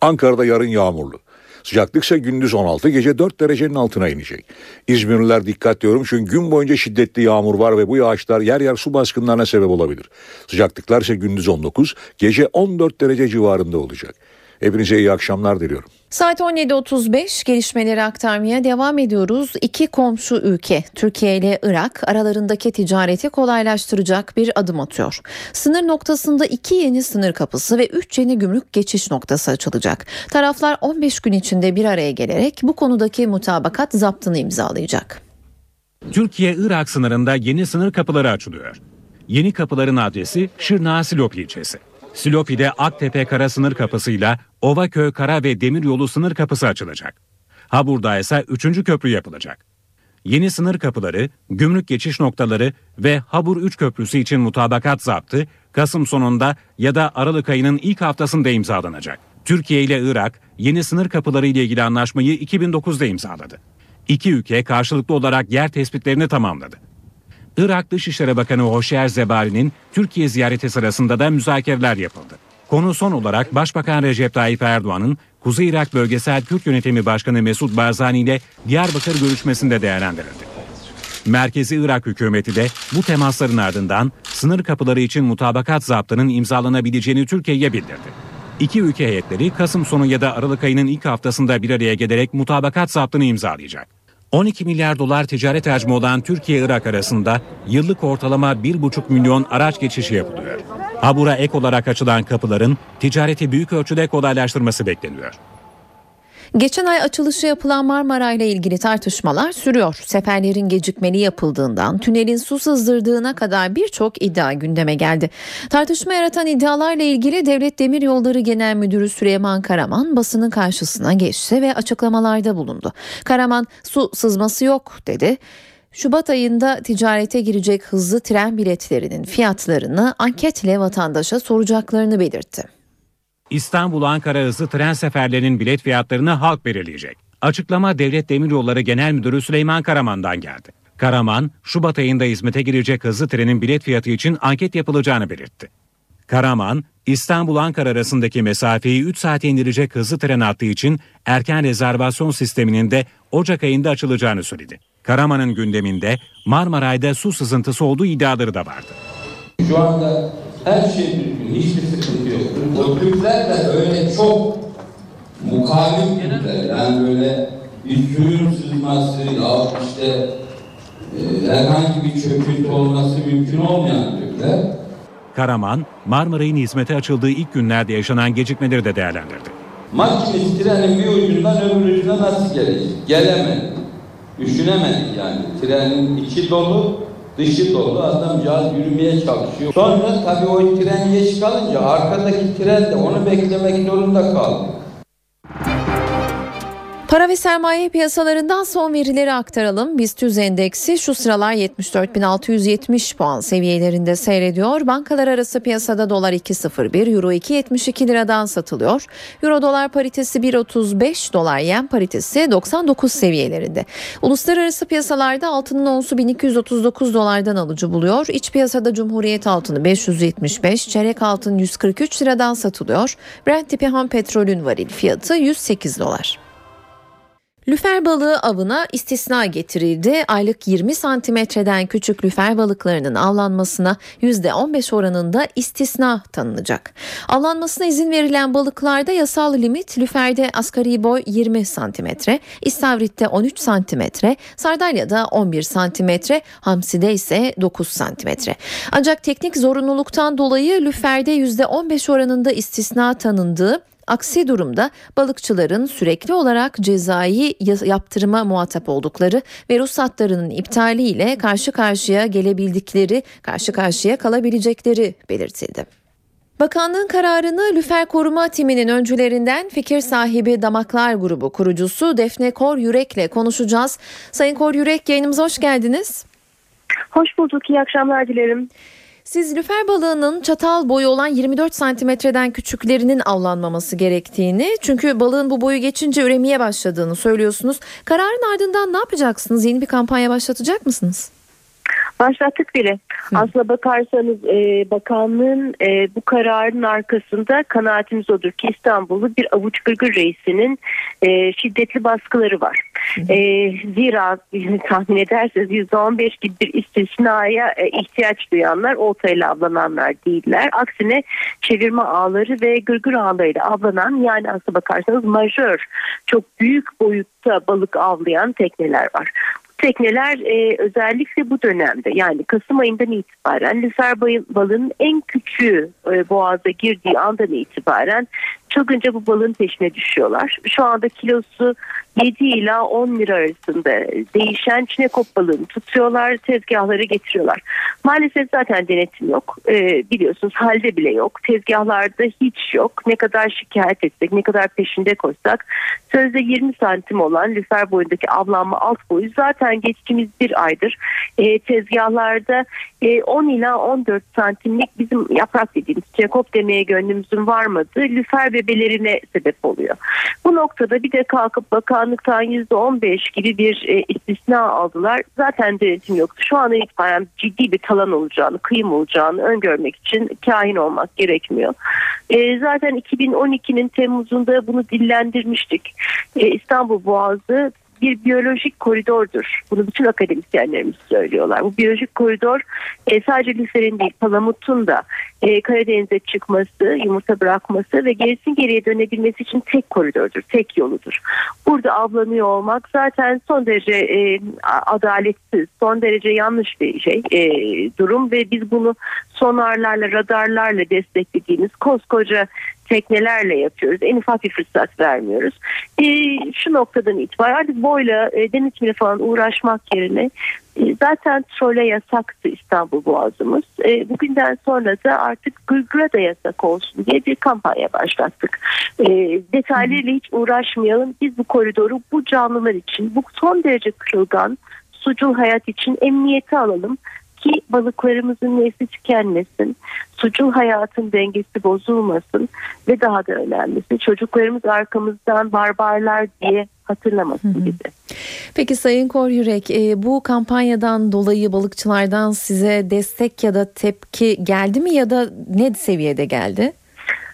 Ankara'da yarın yağmurlu. Sıcaklık ise gündüz 16, gece 4 derecenin altına inecek. İzmirliler dikkat diyorum çünkü gün boyunca şiddetli yağmur var ve bu yağışlar yer yer su baskınlarına sebep olabilir. Sıcaklıklar ise gündüz 19, gece 14 derece civarında olacak. Hepinize iyi akşamlar diliyorum. Saat 17.35 gelişmeleri aktarmaya devam ediyoruz. İki komşu ülke Türkiye ile Irak aralarındaki ticareti kolaylaştıracak bir adım atıyor. Sınır noktasında iki yeni sınır kapısı ve üç yeni gümrük geçiş noktası açılacak. Taraflar 15 gün içinde bir araya gelerek bu konudaki mutabakat zaptını imzalayacak. Türkiye-Irak sınırında yeni sınır kapıları açılıyor. Yeni kapıların adresi Şırnağı Silop ilçesi. Silopi'de Aktepe Kara Sınır Kapısı'yla Ovaköy Kara ve Demiryolu Sınır Kapısı açılacak. Habur'da ise 3. köprü yapılacak. Yeni sınır kapıları, gümrük geçiş noktaları ve Habur 3 köprüsü için mutabakat zaptı Kasım sonunda ya da Aralık ayının ilk haftasında imzalanacak. Türkiye ile Irak yeni sınır kapıları ile ilgili anlaşmayı 2009'da imzaladı. İki ülke karşılıklı olarak yer tespitlerini tamamladı. Irak Dışişleri Bakanı Hoşer Zebari'nin Türkiye ziyareti sırasında da müzakereler yapıldı. Konu son olarak Başbakan Recep Tayyip Erdoğan'ın Kuzey Irak Bölgesel Kürt Yönetimi Başkanı Mesut Barzani ile Diyarbakır görüşmesinde değerlendirildi. Merkezi Irak hükümeti de bu temasların ardından sınır kapıları için mutabakat zaptının imzalanabileceğini Türkiye'ye bildirdi. İki ülke heyetleri Kasım sonu ya da Aralık ayının ilk haftasında bir araya gelerek mutabakat zaptını imzalayacak. 12 milyar dolar ticaret hacmi olan Türkiye-Irak arasında yıllık ortalama 1,5 milyon araç geçişi yapılıyor. Habur'a ek olarak açılan kapıların ticareti büyük ölçüde kolaylaştırması bekleniyor. Geçen ay açılışı yapılan Marmara ile ilgili tartışmalar sürüyor. Seferlerin gecikmeli yapıldığından, tünelin su sızdırdığına kadar birçok iddia gündeme geldi. Tartışma yaratan iddialarla ilgili Devlet Demiryolları Genel Müdürü Süleyman Karaman basının karşısına geçti ve açıklamalarda bulundu. Karaman su sızması yok dedi. Şubat ayında ticarete girecek hızlı tren biletlerinin fiyatlarını anketle vatandaşa soracaklarını belirtti. İstanbul-Ankara hızlı tren seferlerinin bilet fiyatlarını halk belirleyecek. Açıklama Devlet Demiryolları Genel Müdürü Süleyman Karaman'dan geldi. Karaman, Şubat ayında hizmete girecek hızlı trenin bilet fiyatı için anket yapılacağını belirtti. Karaman, İstanbul-Ankara arasındaki mesafeyi 3 saate indirecek hızlı tren hattı için erken rezervasyon sisteminin de Ocak ayında açılacağını söyledi. Karaman'ın gündeminde Marmaray'da su sızıntısı olduğu iddiaları da vardı. Şu anda her şey mümkün, hiçbir sıkıntı yok. O Türkler de öyle çok mukabil Türkler. Yani böyle bir suyun sızması ya işte e, herhangi bir çöküntü olması mümkün olmayan Türkler. Karaman, Marmaray'ın hizmete açıldığı ilk günlerde yaşanan gecikmeleri de değerlendirdi. Makinist trenin bir ucundan öbür ucuna nasıl gelecek? Gelemedi. Düşünemedik yani. Trenin içi dolu, dışı dolu. Adamcağız yürümeye çalışıyor. Sonra tabii o tren geç kalınca arkadaki tren de onu beklemek zorunda kaldı. Para ve sermaye piyasalarından son verileri aktaralım. BIST endeksi şu sıralar 74.670 puan seviyelerinde seyrediyor. Bankalar arası piyasada dolar 2.01, euro 2.72 liradan satılıyor. Euro dolar paritesi 1.35, dolar yen paritesi 99 seviyelerinde. Uluslararası piyasalarda altının onsu 1239 dolardan alıcı buluyor. İç piyasada Cumhuriyet altını 575, çeyrek altın 143 liradan satılıyor. Brent tipi ham petrolün varil fiyatı 108 dolar. Lüfer balığı avına istisna getirildi. Aylık 20 santimetreden küçük lüfer balıklarının avlanmasına %15 oranında istisna tanınacak. Avlanmasına izin verilen balıklarda yasal limit lüferde asgari boy 20 santimetre, istavritte 13 santimetre, sardalyada 11 santimetre, hamside ise 9 santimetre. Ancak teknik zorunluluktan dolayı lüferde %15 oranında istisna tanındığı Aksi durumda balıkçıların sürekli olarak cezai yaptırıma muhatap oldukları ve ruhsatlarının iptaliyle karşı karşıya gelebildikleri, karşı karşıya kalabilecekleri belirtildi. Bakanlığın kararını Lüfer Koruma Timinin öncülerinden fikir sahibi Damaklar Grubu kurucusu Defne Kor Yürek'le konuşacağız. Sayın Kor Yürek yayınımıza hoş geldiniz. Hoş bulduk, iyi akşamlar dilerim. Siz lüfer balığının çatal boyu olan 24 santimetreden küçüklerinin avlanmaması gerektiğini çünkü balığın bu boyu geçince üremeye başladığını söylüyorsunuz. Kararın ardından ne yapacaksınız? Yeni bir kampanya başlatacak mısınız? Başlattık bile. Aslına bakarsanız e, bakanlığın e, bu kararın arkasında kanaatimiz odur ki İstanbul'u bir avuç gırgır reisinin e, şiddetli baskıları var. E, zira tahmin ederseniz %15 gibi bir istisnaya e, ihtiyaç duyanlar oltayla avlananlar değiller. Aksine çevirme ağları ve gırgır ağlarıyla avlanan yani aslına bakarsanız majör çok büyük boyutta balık avlayan tekneler var tekneler e, özellikle bu dönemde yani Kasım ayından itibaren lüfer balığının en küçüğü e, boğaza girdiği andan itibaren çılgınca bu balığın peşine düşüyorlar. Şu anda kilosu 7 ila 10 lira arasında değişen çinekop balığını tutuyorlar, tezgahlara getiriyorlar. Maalesef zaten denetim yok. Ee, biliyorsunuz halde bile yok. Tezgahlarda hiç yok. Ne kadar şikayet etsek, ne kadar peşinde koşsak sözde 20 santim olan lüfer boyundaki avlanma alt boyu zaten geçtiğimiz bir aydır e, tezgahlarda e, 10 ila 14 santimlik bizim yaprak dediğimiz çinekop demeye gönlümüzün varmadığı lüfer bebelerine sebep oluyor. Bu noktada bir de kalkıp bakanlıktan %15 gibi bir e, istisna aldılar. Zaten denetim yoktu. Şu an itibaren ciddi bir talan olacağını, kıyım olacağını öngörmek için kahin olmak gerekmiyor. E, zaten 2012'nin Temmuz'unda bunu dillendirmiştik. E, İstanbul Boğazı bir biyolojik koridordur. Bunu bütün akademisyenlerimiz söylüyorlar. Bu biyolojik koridor e, sadece lüferin değil palamutun da e, Karadeniz'e çıkması, yumurta bırakması ve gerisin geriye dönebilmesi için tek koridordur, tek yoludur. Burada avlanıyor olmak zaten son derece e, adaletsiz, son derece yanlış bir şey e, durum ve biz bunu sonarlarla, radarlarla desteklediğimiz koskoca teknelerle yapıyoruz. En ufak bir fırsat vermiyoruz. E, şu noktadan itibaren artık boyla e, denetimiyle falan uğraşmak yerine e, zaten trole yasaktı İstanbul Boğazımız. E, bugünden sonra da artık gırgıra da yasak olsun diye bir kampanya başlattık. E, detaylarıyla hiç uğraşmayalım. Biz bu koridoru bu canlılar için, bu son derece kırılgan sucul hayat için emniyete alalım ki balıklarımızın nesli tükenmesin, sucul hayatın dengesi bozulmasın ve daha da önemlisi çocuklarımız arkamızdan barbarlar diye hatırlamasın bizi. Peki Sayın Kor Yürek e, bu kampanyadan dolayı balıkçılardan size destek ya da tepki geldi mi ya da ne seviyede geldi?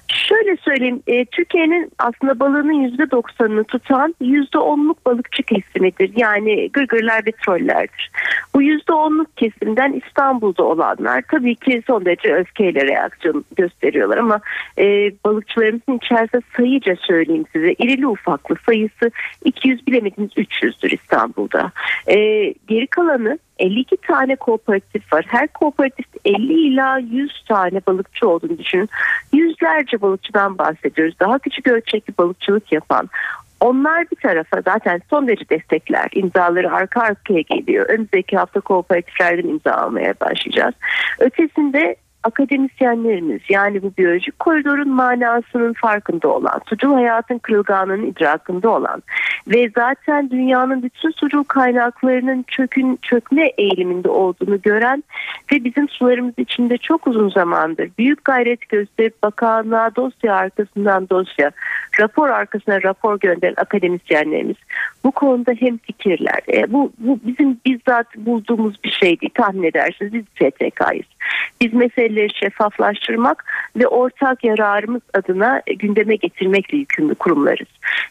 Şöyle söyleyeyim, e, Türkiye'nin aslında balığının %90'ını tutan %10'luk balıkçı kesimidir. Yani gırgırlar ve trollerdir. Bu %10'luk kesimden İstanbul'da olanlar tabii ki son derece öfkeyle reaksiyon gösteriyorlar ama e, balıkçılarımızın içerisinde sayıca söyleyeyim size irili ufaklı sayısı 200 bilemediniz 300'dür İstanbul'da. E, geri kalanı 52 tane kooperatif var. Her kooperatif 50 ila 100 tane balıkçı olduğunu düşünün. Yüzlerce balıkçıdan bahsediyoruz. Daha küçük ölçekli balıkçılık yapan, onlar bir tarafa zaten son derece destekler. İmzaları arka arkaya geliyor. Önümüzdeki hafta kooperatiflerden imza almaya başlayacağız. Ötesinde akademisyenlerimiz yani bu biyolojik koridorun manasının farkında olan, sucul hayatın kırılganlığının idrakında olan ve zaten dünyanın bütün sucul kaynaklarının çökün çökme eğiliminde olduğunu gören ve bizim sularımız içinde çok uzun zamandır büyük gayret gösterip bakanlığa dosya arkasından dosya, rapor arkasına rapor gönderen akademisyenlerimiz bu konuda hem fikirler. E, bu, bu bizim bizzat bulduğumuz bir şey değil. Tahmin edersiniz biz STK'yız. Biz meseleleri şeffaflaştırmak ve ortak yararımız adına gündeme getirmekle yükümlü kurumlarız.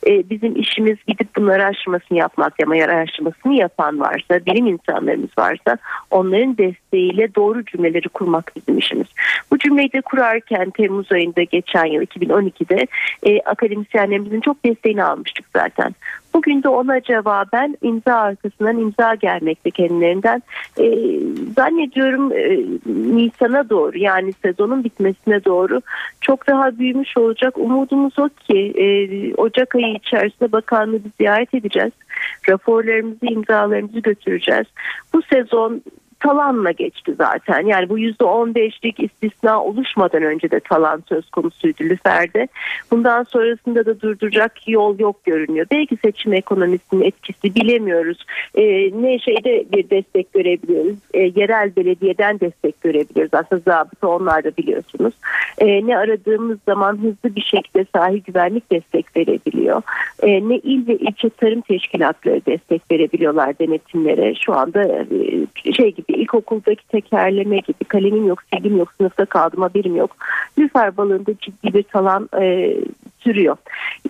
E, bizim işimiz gidip bunları araştırmasını yapmak ama araştırmasını yapan varsa, bilim insanlarımız varsa onların desteğiyle doğru cümleleri kurmak bizim işimiz. Bu cümleyi de kurarken Temmuz ayında geçen yıl 2012'de e, akademisyenlerimizin çok desteğini almıştık zaten. Bugün de ona cevaben imza arkasından imza gelmekte kendilerinden. E, zannediyorum e, Nisan'a doğru yani sezonun bitmesine doğru çok daha büyümüş olacak. Umudumuz o ki e, Ocak ayı içerisinde bakanlığı ziyaret edeceğiz. Raporlarımızı, imzalarımızı götüreceğiz. Bu sezon talanla geçti zaten. Yani bu %15'lik istisna oluşmadan önce de talan söz konusuydu Lüfer'de. Bundan sonrasında da durduracak yol yok görünüyor. Belki seçim ekonomisinin etkisi bilemiyoruz. E, ne şeyde bir destek görebiliyoruz. E, yerel belediyeden destek görebiliyoruz. Aslında zabıta onlar da biliyorsunuz. E, ne aradığımız zaman hızlı bir şekilde sahil güvenlik destek verebiliyor. E, ne il ve ilçe tarım teşkilatları destek verebiliyorlar denetimlere. Şu anda e, şey gibi ilkokuldaki tekerleme gibi kalemim yok, silgim yok, sınıfta kaldım haberim yok. Lüfer balığında ciddi bir talan e, sürüyor.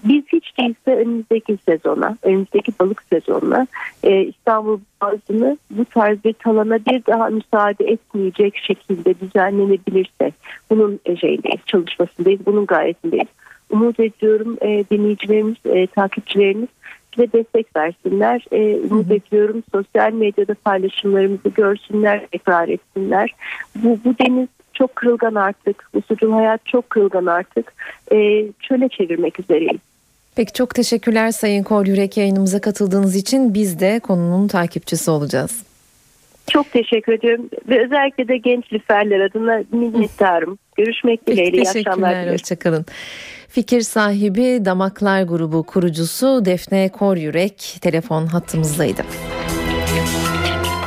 Biz hiç değilse önümüzdeki sezona, önümüzdeki balık sezonuna e, İstanbul Boğazı'nı bu tarz bir talana bir daha müsaade etmeyecek şekilde düzenlenebilirse bunun e, şeyindeyiz, çalışmasındayız, bunun gayetindeyiz. Umut ediyorum e, dinleyicilerimiz, e, takipçilerimiz bize destek versinler. E, umut ediyorum sosyal medyada paylaşımlarımızı görsünler, tekrar etsinler. Bu, bu deniz çok kırılgan artık. Bu sucul hayat çok kırılgan artık. E, çöle çevirmek üzereyiz. Peki çok teşekkürler Sayın Kor Yürek yayınımıza katıldığınız için biz de konunun takipçisi olacağız. Çok teşekkür ediyorum ve özellikle de genç lüferler adına minnettarım. Görüşmek dileğiyle. İyi akşamlar Teşekkürler, hoşçakalın. Fikir sahibi Damaklar grubu kurucusu Defne Kor Yürek telefon hattımızdaydı.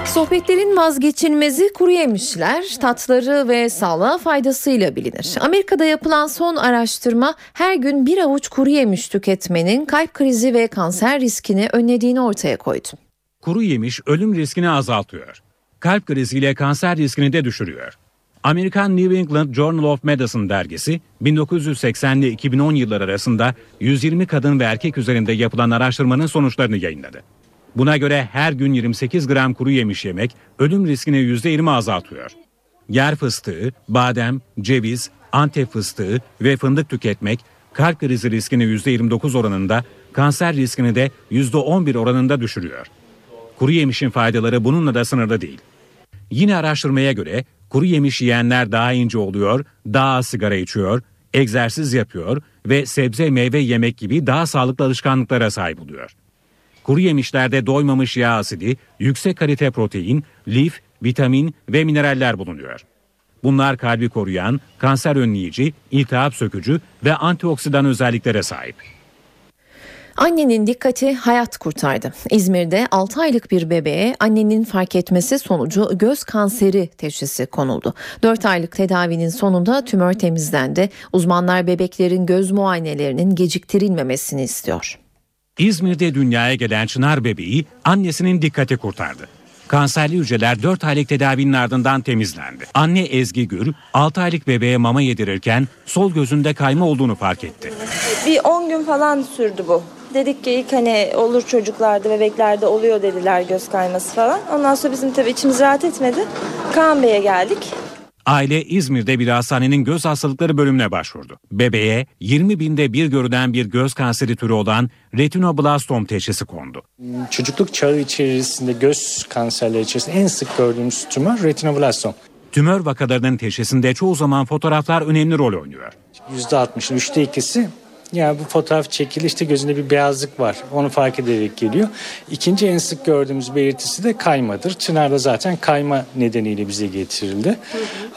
Sohbetlerin vazgeçilmezi kuru yemişler, tatları ve sağlığa faydasıyla bilinir. Amerika'da yapılan son araştırma her gün bir avuç kuru yemiş tüketmenin kalp krizi ve kanser riskini önlediğini ortaya koydu. Kuru yemiş ölüm riskini azaltıyor. Kalp kriziyle kanser riskini de düşürüyor. Amerikan New England Journal of Medicine dergisi 1980 ile 2010 yılları arasında 120 kadın ve erkek üzerinde yapılan araştırmanın sonuçlarını yayınladı. Buna göre her gün 28 gram kuru yemiş yemek ölüm riskini %20 azaltıyor. Yer fıstığı, badem, ceviz, antep fıstığı ve fındık tüketmek kalp krizi riskini %29 oranında, kanser riskini de %11 oranında düşürüyor. Kuru yemişin faydaları bununla da sınırlı değil. Yine araştırmaya göre kuru yemiş yiyenler daha ince oluyor, daha sigara içiyor, egzersiz yapıyor ve sebze meyve yemek gibi daha sağlıklı alışkanlıklara sahip oluyor. Kuru yemişlerde doymamış yağ asidi, yüksek kalite protein, lif, vitamin ve mineraller bulunuyor. Bunlar kalbi koruyan, kanser önleyici, iltihap sökücü ve antioksidan özelliklere sahip. Annenin dikkati hayat kurtardı. İzmir'de 6 aylık bir bebeğe annenin fark etmesi sonucu göz kanseri teşhisi konuldu. 4 aylık tedavinin sonunda tümör temizlendi. Uzmanlar bebeklerin göz muayenelerinin geciktirilmemesini istiyor. İzmir'de dünyaya gelen Çınar bebeği annesinin dikkati kurtardı. Kanserli hücreler 4 aylık tedavinin ardından temizlendi. Anne Ezgi Gür 6 aylık bebeğe mama yedirirken sol gözünde kayma olduğunu fark etti. Bir 10 gün falan sürdü bu. Dedik ki ilk hani olur çocuklarda, bebeklerde oluyor dediler göz kayması falan. Ondan sonra bizim tabii içimiz rahat etmedi. Kaan Bey'e geldik. Aile İzmir'de bir hastanenin göz hastalıkları bölümüne başvurdu. Bebeğe 20 binde bir görülen bir göz kanseri türü olan retinoblastom teşhisi kondu. Çocukluk çağı içerisinde göz kanserleri içerisinde en sık gördüğümüz tümör retinoblastom. Tümör vakalarının teşhisinde çoğu zaman fotoğraflar önemli rol oynuyor. %60'ın üçte ikisi ya bu fotoğraf çekili işte gözünde bir beyazlık var. Onu fark ederek geliyor. İkinci en sık gördüğümüz belirtisi de kaymadır. Çınar'da zaten kayma nedeniyle bize getirildi.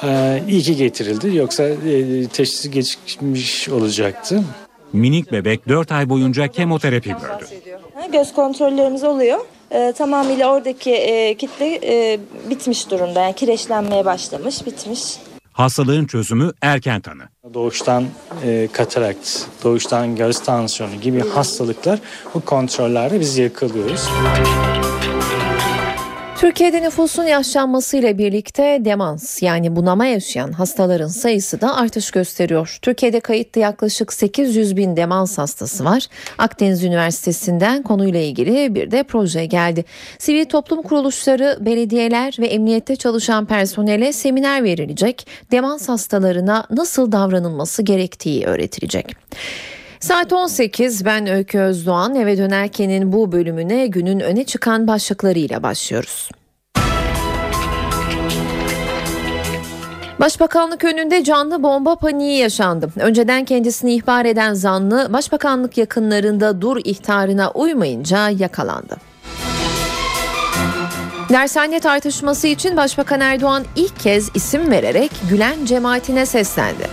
Ee, iyi ki getirildi. Yoksa e, teşhisi geçmiş olacaktı. Minik bebek 4 ay boyunca kemoterapi gördü. Göz kontrollerimiz oluyor. Ee, tamamıyla oradaki e, kitle e, bitmiş durumda. Yani kireçlenmeye başlamış, bitmiş. Hastalığın çözümü erken tanı. Doğuştan e, katarakt, doğuştan göz tansiyonu gibi hastalıklar bu kontrollerde biz yakalıyoruz. Türkiye'de nüfusun yaşlanmasıyla birlikte demans yani bunama yaşayan hastaların sayısı da artış gösteriyor. Türkiye'de kayıtlı yaklaşık 800 bin demans hastası var. Akdeniz Üniversitesi'nden konuyla ilgili bir de proje geldi. Sivil toplum kuruluşları, belediyeler ve emniyette çalışan personele seminer verilecek. Demans hastalarına nasıl davranılması gerektiği öğretilecek. Saat 18 ben Öykü Özdoğan eve dönerkenin bu bölümüne günün öne çıkan başlıklarıyla başlıyoruz. Başbakanlık önünde canlı bomba paniği yaşandı. Önceden kendisini ihbar eden zanlı başbakanlık yakınlarında dur ihtarına uymayınca yakalandı. Dershane tartışması için Başbakan Erdoğan ilk kez isim vererek Gülen cemaatine seslendi.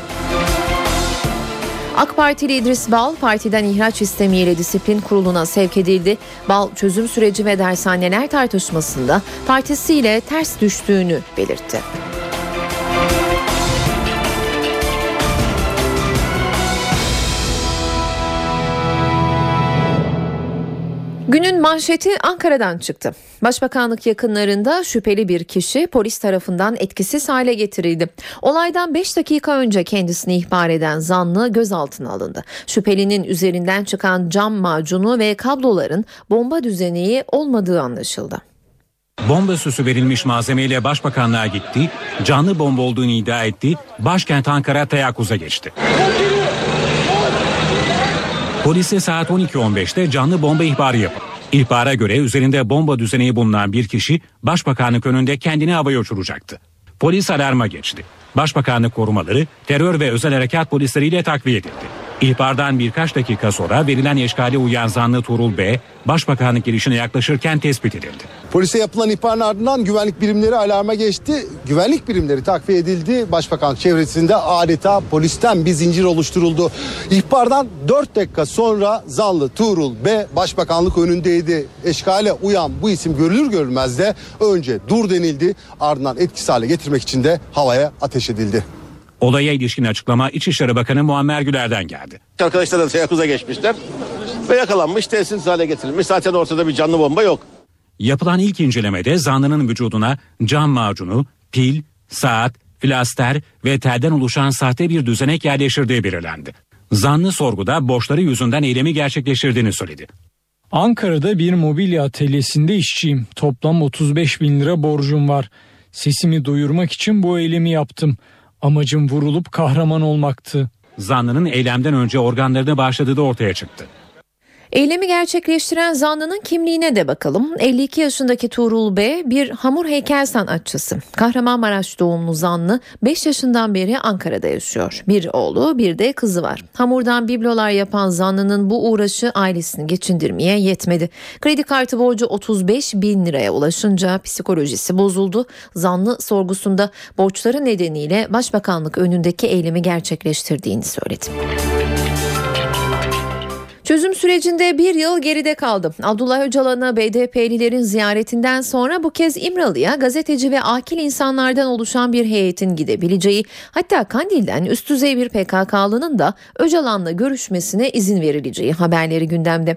AK Partili İdris Bal partiden ihraç istemiyle disiplin kuruluna sevk edildi. Bal çözüm süreci ve dershaneler tartışmasında partisiyle ters düştüğünü belirtti. Günün manşeti Ankara'dan çıktı. Başbakanlık yakınlarında şüpheli bir kişi polis tarafından etkisiz hale getirildi. Olaydan 5 dakika önce kendisini ihbar eden zanlı gözaltına alındı. Şüphelinin üzerinden çıkan cam macunu ve kabloların bomba düzeneği olmadığı anlaşıldı. Bomba süsü verilmiş malzemeyle başbakanlığa gitti, canlı bomba olduğunu iddia etti, başkent Ankara teyakkuza geçti. Polise saat 12.15'te canlı bomba ihbarı yapıldı. İhbara göre üzerinde bomba düzeneği bulunan bir kişi başbakanlık önünde kendini havaya uçuracaktı. Polis alarma geçti. Başbakanlık korumaları terör ve özel harekat polisleriyle takviye edildi. İhbardan birkaç dakika sonra verilen eşkale uyan zanlı Tuğrul B. Başbakanlık girişine yaklaşırken tespit edildi. Polise yapılan ihbarın ardından güvenlik birimleri alarma geçti. Güvenlik birimleri takviye edildi. Başbakan çevresinde adeta polisten bir zincir oluşturuldu. İhbardan 4 dakika sonra zanlı Tuğrul B. Başbakanlık önündeydi. Eşkale uyan bu isim görülür görülmez de önce dur denildi. Ardından etkisiz hale getirmek için de havaya ateş edildi. Olaya ilişkin açıklama İçişleri Bakanı Muammer Güler'den geldi. Arkadaşlar da teyakkuza geçmişler ve yakalanmış, tesisiz hale getirilmiş. Zaten ortada bir canlı bomba yok. Yapılan ilk incelemede zanlının vücuduna cam macunu, pil, saat, flaster ve telden oluşan sahte bir düzenek yerleştirdiği belirlendi. Zanlı sorguda borçları yüzünden eylemi gerçekleştirdiğini söyledi. Ankara'da bir mobilya atölyesinde işçiyim. Toplam 35 bin lira borcum var. Sesimi duyurmak için bu eylemi yaptım. Amacım vurulup kahraman olmaktı. Zanlının eylemden önce organlarını bağışladığı da ortaya çıktı. Eylemi gerçekleştiren zanlının kimliğine de bakalım. 52 yaşındaki Tuğrul B bir hamur heykel sanatçısı. Kahramanmaraş doğumlu zanlı 5 yaşından beri Ankara'da yaşıyor. Bir oğlu bir de kızı var. Hamurdan biblolar yapan zanlının bu uğraşı ailesini geçindirmeye yetmedi. Kredi kartı borcu 35 bin liraya ulaşınca psikolojisi bozuldu. Zanlı sorgusunda borçları nedeniyle başbakanlık önündeki eylemi gerçekleştirdiğini söyledi. Çözüm sürecinde bir yıl geride kaldı. Abdullah Öcalan'a BDP'lilerin ziyaretinden sonra bu kez İmralı'ya gazeteci ve akil insanlardan oluşan bir heyetin gidebileceği hatta Kandil'den üst düzey bir PKK'lının da Öcalan'la görüşmesine izin verileceği haberleri gündemde.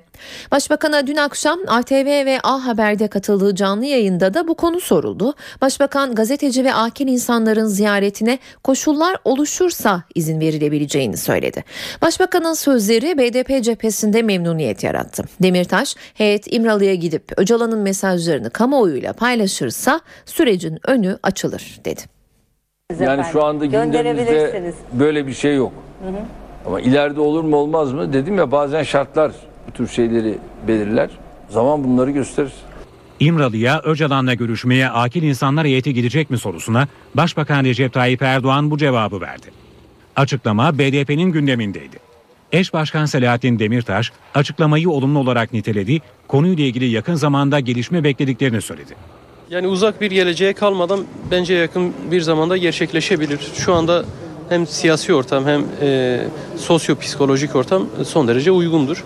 Başbakan'a dün akşam ATV ve A Haber'de katıldığı canlı yayında da bu konu soruldu. Başbakan gazeteci ve akil insanların ziyaretine koşullar oluşursa izin verilebileceğini söyledi. Başbakanın sözleri BDP cephesi içerisinde memnuniyet yarattı. Demirtaş, heyet İmralı'ya gidip Öcalan'ın mesajlarını kamuoyuyla paylaşırsa sürecin önü açılır dedi. Yani şu anda gündemimizde böyle bir şey yok. Hı hı. Ama ileride olur mu olmaz mı dedim ya bazen şartlar bu tür şeyleri belirler. Zaman bunları gösterir. İmralı'ya Öcalan'la görüşmeye akil insanlar heyeti gidecek mi sorusuna Başbakan Recep Tayyip Erdoğan bu cevabı verdi. Açıklama BDP'nin gündemindeydi. Eş Başkan Selahattin Demirtaş açıklamayı olumlu olarak niteledi, konuyla ilgili yakın zamanda gelişme beklediklerini söyledi. Yani uzak bir geleceğe kalmadan bence yakın bir zamanda gerçekleşebilir. Şu anda hem siyasi ortam hem e, sosyo-psikolojik ortam son derece uygundur.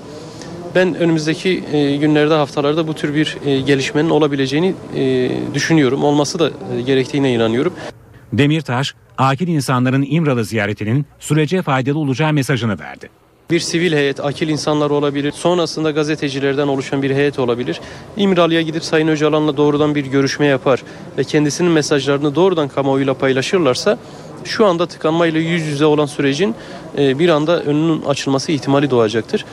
Ben önümüzdeki e, günlerde haftalarda bu tür bir e, gelişmenin olabileceğini e, düşünüyorum. Olması da e, gerektiğine inanıyorum. Demirtaş, akil insanların İmralı ziyaretinin sürece faydalı olacağı mesajını verdi. Bir sivil heyet, akil insanlar olabilir. Sonrasında gazetecilerden oluşan bir heyet olabilir. İmralı'ya gidip Sayın Öcalan'la doğrudan bir görüşme yapar ve kendisinin mesajlarını doğrudan kamuoyuyla paylaşırlarsa şu anda tıkanmayla yüz yüze olan sürecin e, bir anda önünün açılması ihtimali doğacaktır.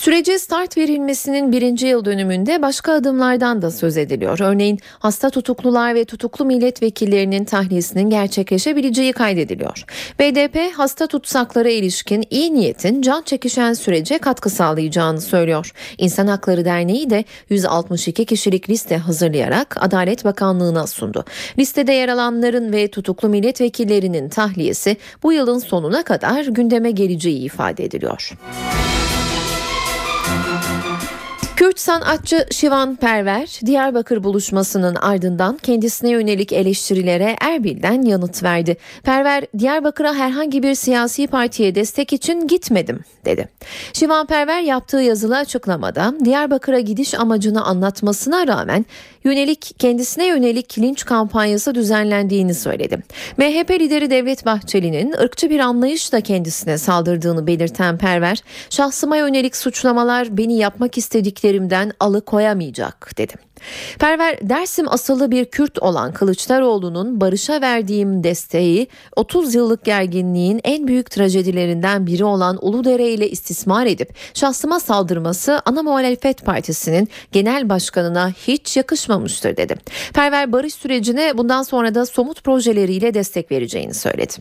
Sürece start verilmesinin birinci yıl dönümünde başka adımlardan da söz ediliyor. Örneğin hasta tutuklular ve tutuklu milletvekillerinin tahliyesinin gerçekleşebileceği kaydediliyor. BDP hasta tutsaklara ilişkin iyi niyetin can çekişen sürece katkı sağlayacağını söylüyor. İnsan Hakları Derneği de 162 kişilik liste hazırlayarak Adalet Bakanlığı'na sundu. Listede yer alanların ve tutuklu milletvekillerinin tahliyesi bu yılın sonuna kadar gündeme geleceği ifade ediliyor. Kürt sanatçı Şivan Perver, Diyarbakır buluşmasının ardından kendisine yönelik eleştirilere Erbil'den yanıt verdi. Perver, Diyarbakır'a herhangi bir siyasi partiye destek için gitmedim dedi. Şivan Perver yaptığı yazılı açıklamada Diyarbakır'a gidiş amacını anlatmasına rağmen yönelik kendisine yönelik linç kampanyası düzenlendiğini söyledi. MHP lideri Devlet Bahçeli'nin ırkçı bir anlayışla kendisine saldırdığını belirten Perver, şahsıma yönelik suçlamalar beni yapmak istediklerimden alıkoyamayacak dedi. Perver Dersim asıllı bir Kürt olan Kılıçdaroğlu'nun barışa verdiğim desteği 30 yıllık gerginliğin en büyük trajedilerinden biri olan Uludere ile istismar edip şahsıma saldırması ana muhalefet partisinin genel başkanına hiç yakışmamıştır dedi. Perver barış sürecine bundan sonra da somut projeleriyle destek vereceğini söyledi.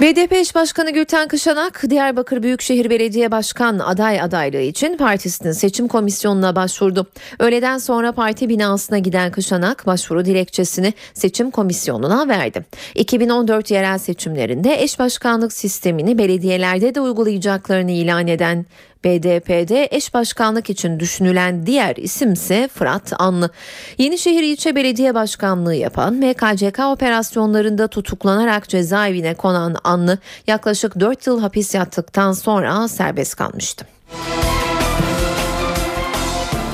BDP eş başkanı Gülten Kışanak, Diyarbakır Büyükşehir Belediye Başkan aday adaylığı için partisinin seçim komisyonuna başvurdu. Öğleden sonra parti binasına giden Kışanak başvuru dilekçesini seçim komisyonuna verdi. 2014 yerel seçimlerinde eş başkanlık sistemini belediyelerde de uygulayacaklarını ilan eden BDP'de eş başkanlık için düşünülen diğer isimse Fırat Anlı. Yenişehir İlçe Belediye Başkanlığı yapan ve KCK operasyonlarında tutuklanarak cezaevine konan Anlı yaklaşık 4 yıl hapis yattıktan sonra serbest kalmıştı.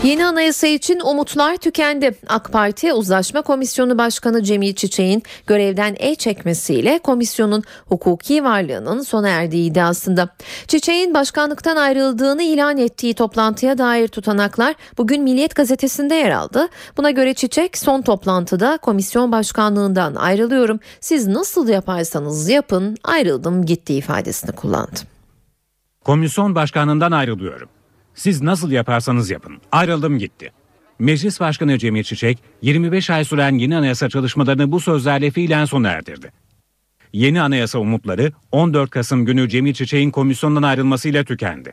Yeni anayasa için umutlar tükendi. AK Parti Uzlaşma Komisyonu Başkanı Cemil Çiçek'in görevden el çekmesiyle komisyonun hukuki varlığının sona erdiği iddiasında. Çiçek'in başkanlıktan ayrıldığını ilan ettiği toplantıya dair tutanaklar bugün Milliyet Gazetesi'nde yer aldı. Buna göre Çiçek son toplantıda komisyon başkanlığından ayrılıyorum. Siz nasıl yaparsanız yapın ayrıldım gitti ifadesini kullandı. Komisyon başkanından ayrılıyorum. Siz nasıl yaparsanız yapın. Ayrıldım gitti. Meclis Başkanı Cemil Çiçek 25 ay süren yeni anayasa çalışmalarını bu sözlerle fiilen sona erdirdi. Yeni anayasa umutları 14 Kasım günü Cemil Çiçek'in komisyondan ayrılmasıyla tükendi.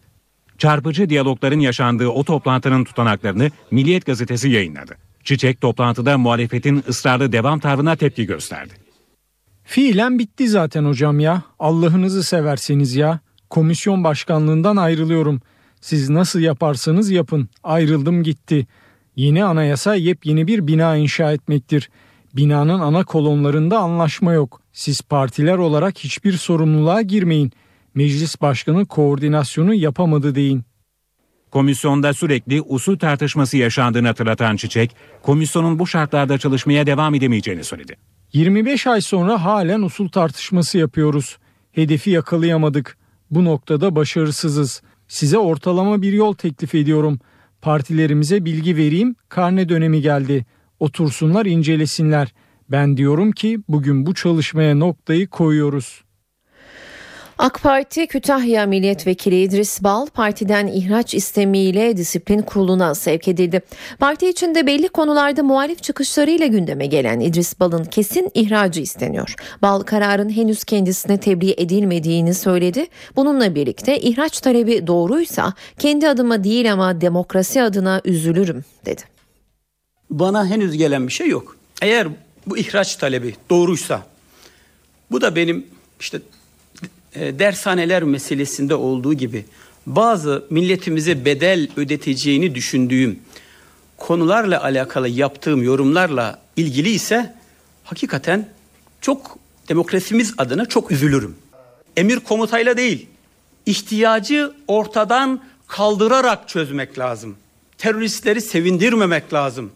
Çarpıcı diyalogların yaşandığı o toplantının tutanaklarını Milliyet Gazetesi yayınladı. Çiçek toplantıda muhalefetin ısrarlı devam tavrına tepki gösterdi. Fiilen bitti zaten hocam ya. Allah'ınızı severseniz ya. Komisyon başkanlığından ayrılıyorum. Siz nasıl yaparsanız yapın. Ayrıldım gitti. Yeni anayasa yepyeni bir bina inşa etmektir. Binanın ana kolonlarında anlaşma yok. Siz partiler olarak hiçbir sorumluluğa girmeyin. Meclis başkanı koordinasyonu yapamadı deyin. Komisyonda sürekli usul tartışması yaşandığını hatırlatan Çiçek, komisyonun bu şartlarda çalışmaya devam edemeyeceğini söyledi. 25 ay sonra halen usul tartışması yapıyoruz. Hedefi yakalayamadık. Bu noktada başarısızız. Size ortalama bir yol teklif ediyorum. Partilerimize bilgi vereyim. Karne dönemi geldi. Otursunlar incelesinler. Ben diyorum ki bugün bu çalışmaya noktayı koyuyoruz. AK Parti Kütahya Milletvekili İdris Bal partiden ihraç istemiyle disiplin kuruluna sevk edildi. Parti içinde belli konularda muhalif çıkışlarıyla gündeme gelen İdris Bal'ın kesin ihracı isteniyor. Bal kararın henüz kendisine tebliğ edilmediğini söyledi. Bununla birlikte ihraç talebi doğruysa kendi adıma değil ama demokrasi adına üzülürüm dedi. Bana henüz gelen bir şey yok. Eğer bu ihraç talebi doğruysa bu da benim işte e, dershaneler meselesinde olduğu gibi bazı milletimize bedel ödeteceğini düşündüğüm konularla alakalı yaptığım yorumlarla ilgili ise hakikaten çok demokrasimiz adına çok üzülürüm. Emir komutayla değil, ihtiyacı ortadan kaldırarak çözmek lazım. Teröristleri sevindirmemek lazım.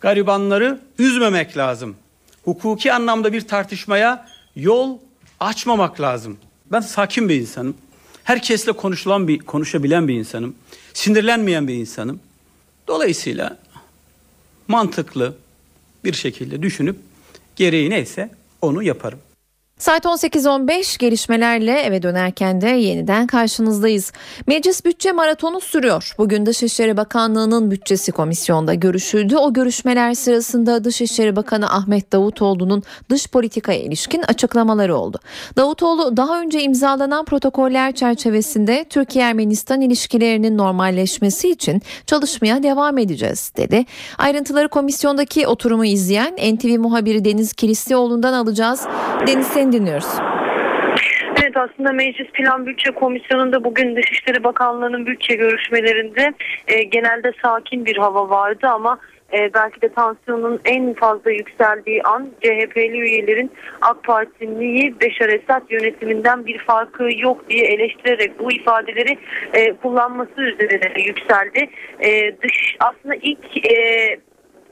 Garibanları üzmemek lazım. Hukuki anlamda bir tartışmaya yol açmamak lazım. Ben sakin bir insanım. Herkesle konuşulan bir, konuşabilen bir insanım. Sinirlenmeyen bir insanım. Dolayısıyla mantıklı bir şekilde düşünüp gereği neyse onu yaparım. Saat 18.15 gelişmelerle eve dönerken de yeniden karşınızdayız. Meclis bütçe maratonu sürüyor. Bugün Dışişleri Bakanlığı'nın bütçesi komisyonda görüşüldü. O görüşmeler sırasında Dışişleri Bakanı Ahmet Davutoğlu'nun dış politikaya ilişkin açıklamaları oldu. Davutoğlu daha önce imzalanan protokoller çerçevesinde Türkiye-Ermenistan ilişkilerinin normalleşmesi için çalışmaya devam edeceğiz dedi. Ayrıntıları komisyondaki oturumu izleyen NTV muhabiri Deniz Kilislioğlu'ndan alacağız. Deniz seni dinliyoruz. Evet aslında Meclis Plan Bütçe Komisyonu'nda bugün Dışişleri Bakanlığı'nın bütçe görüşmelerinde e, genelde sakin bir hava vardı ama e, belki de tansiyonun en fazla yükseldiği an CHP'li üyelerin AK Partili'yi Beşar Esad yönetiminden bir farkı yok diye eleştirerek bu ifadeleri e, kullanması üzerine yükseldi. E, dış aslında ilk e,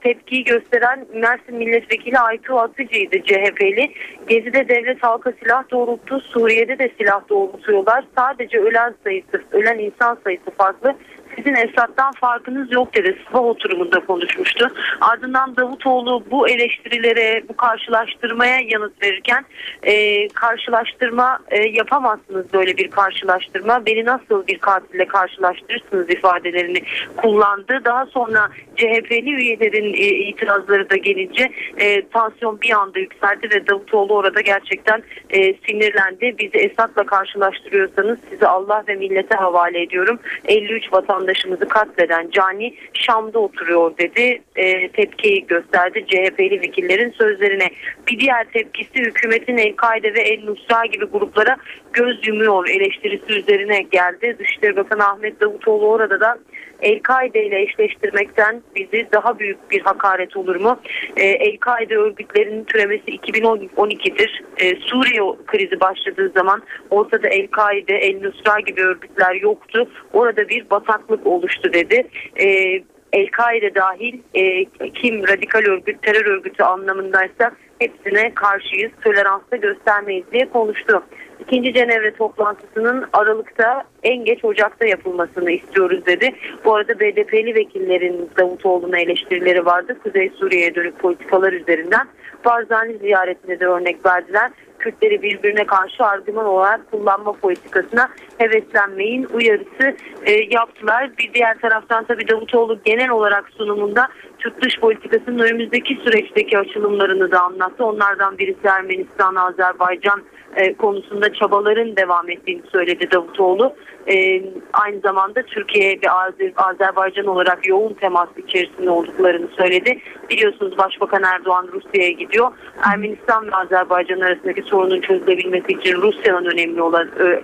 tepkiyi gösteren Mersin Milletvekili Aytu Atıcı'ydı CHP'li. Gezi'de devlet halka silah doğrulttu, Suriye'de de silah doğrultuyorlar. Sadece ölen sayısı, ölen insan sayısı farklı. Sizin Esad'dan farkınız yok dedi. Sabah oturumunda konuşmuştu. Ardından Davutoğlu bu eleştirilere, bu karşılaştırmaya yanıt verirken e, karşılaştırma e, yapamazsınız böyle bir karşılaştırma. Beni nasıl bir katille karşılaştırırsınız ifadelerini kullandı. Daha sonra CHP'li üyelerin e, itirazları da gelince e, tansiyon bir anda yükseldi ve Davutoğlu orada gerçekten e, sinirlendi. Bizi Esad'la karşılaştırıyorsanız sizi Allah ve millete havale ediyorum. 53 vatandaşımızı katleden Cani Şam'da oturuyor dedi. E, tepkiyi gösterdi CHP'li vekillerin sözlerine. Bir diğer tepkisi hükümetin El-Kaide ve El-Nusra gibi gruplara göz yumuyor eleştirisi üzerine geldi. Dışişleri Bakanı Ahmet Davutoğlu orada da El-Kaide ile eşleştirmekten bizi daha büyük bir hakaret olur mu? Ee, El-Kaide örgütlerinin türemesi 2012'dir. Ee, Suriye krizi başladığı zaman ortada El-Kaide, El-Nusra gibi örgütler yoktu. Orada bir bataklık oluştu dedi. Ee, El-Kaide dahil e, kim radikal örgüt, terör örgütü anlamındaysa hepsine karşıyız, toleransta göstermeyiz diye konuştu. İkinci Cenevre toplantısının Aralık'ta en geç Ocak'ta yapılmasını istiyoruz dedi. Bu arada BDP'li vekillerin Davutoğlu'na eleştirileri vardı. Kuzey Suriye'ye dönük politikalar üzerinden. Barzani ziyaretinde de örnek verdiler. Kürtleri birbirine karşı argüman olarak kullanma politikasına heveslenmeyin uyarısı e, yaptılar. Bir diğer taraftan tabii Davutoğlu genel olarak sunumunda Türk dış politikasının önümüzdeki süreçteki açılımlarını da anlattı. Onlardan birisi Ermenistan, Azerbaycan e, konusunda çabaların devam ettiğini söyledi Davutoğlu. E, aynı zamanda Türkiye ve Azer- Azerbaycan olarak yoğun temas içerisinde olduklarını söyledi. Biliyorsunuz Başbakan Erdoğan Rusya'ya gidiyor. Ermenistan ve Azerbaycan arasındaki sorunun çözülebilmesi için Rusya'nın önemli olan e,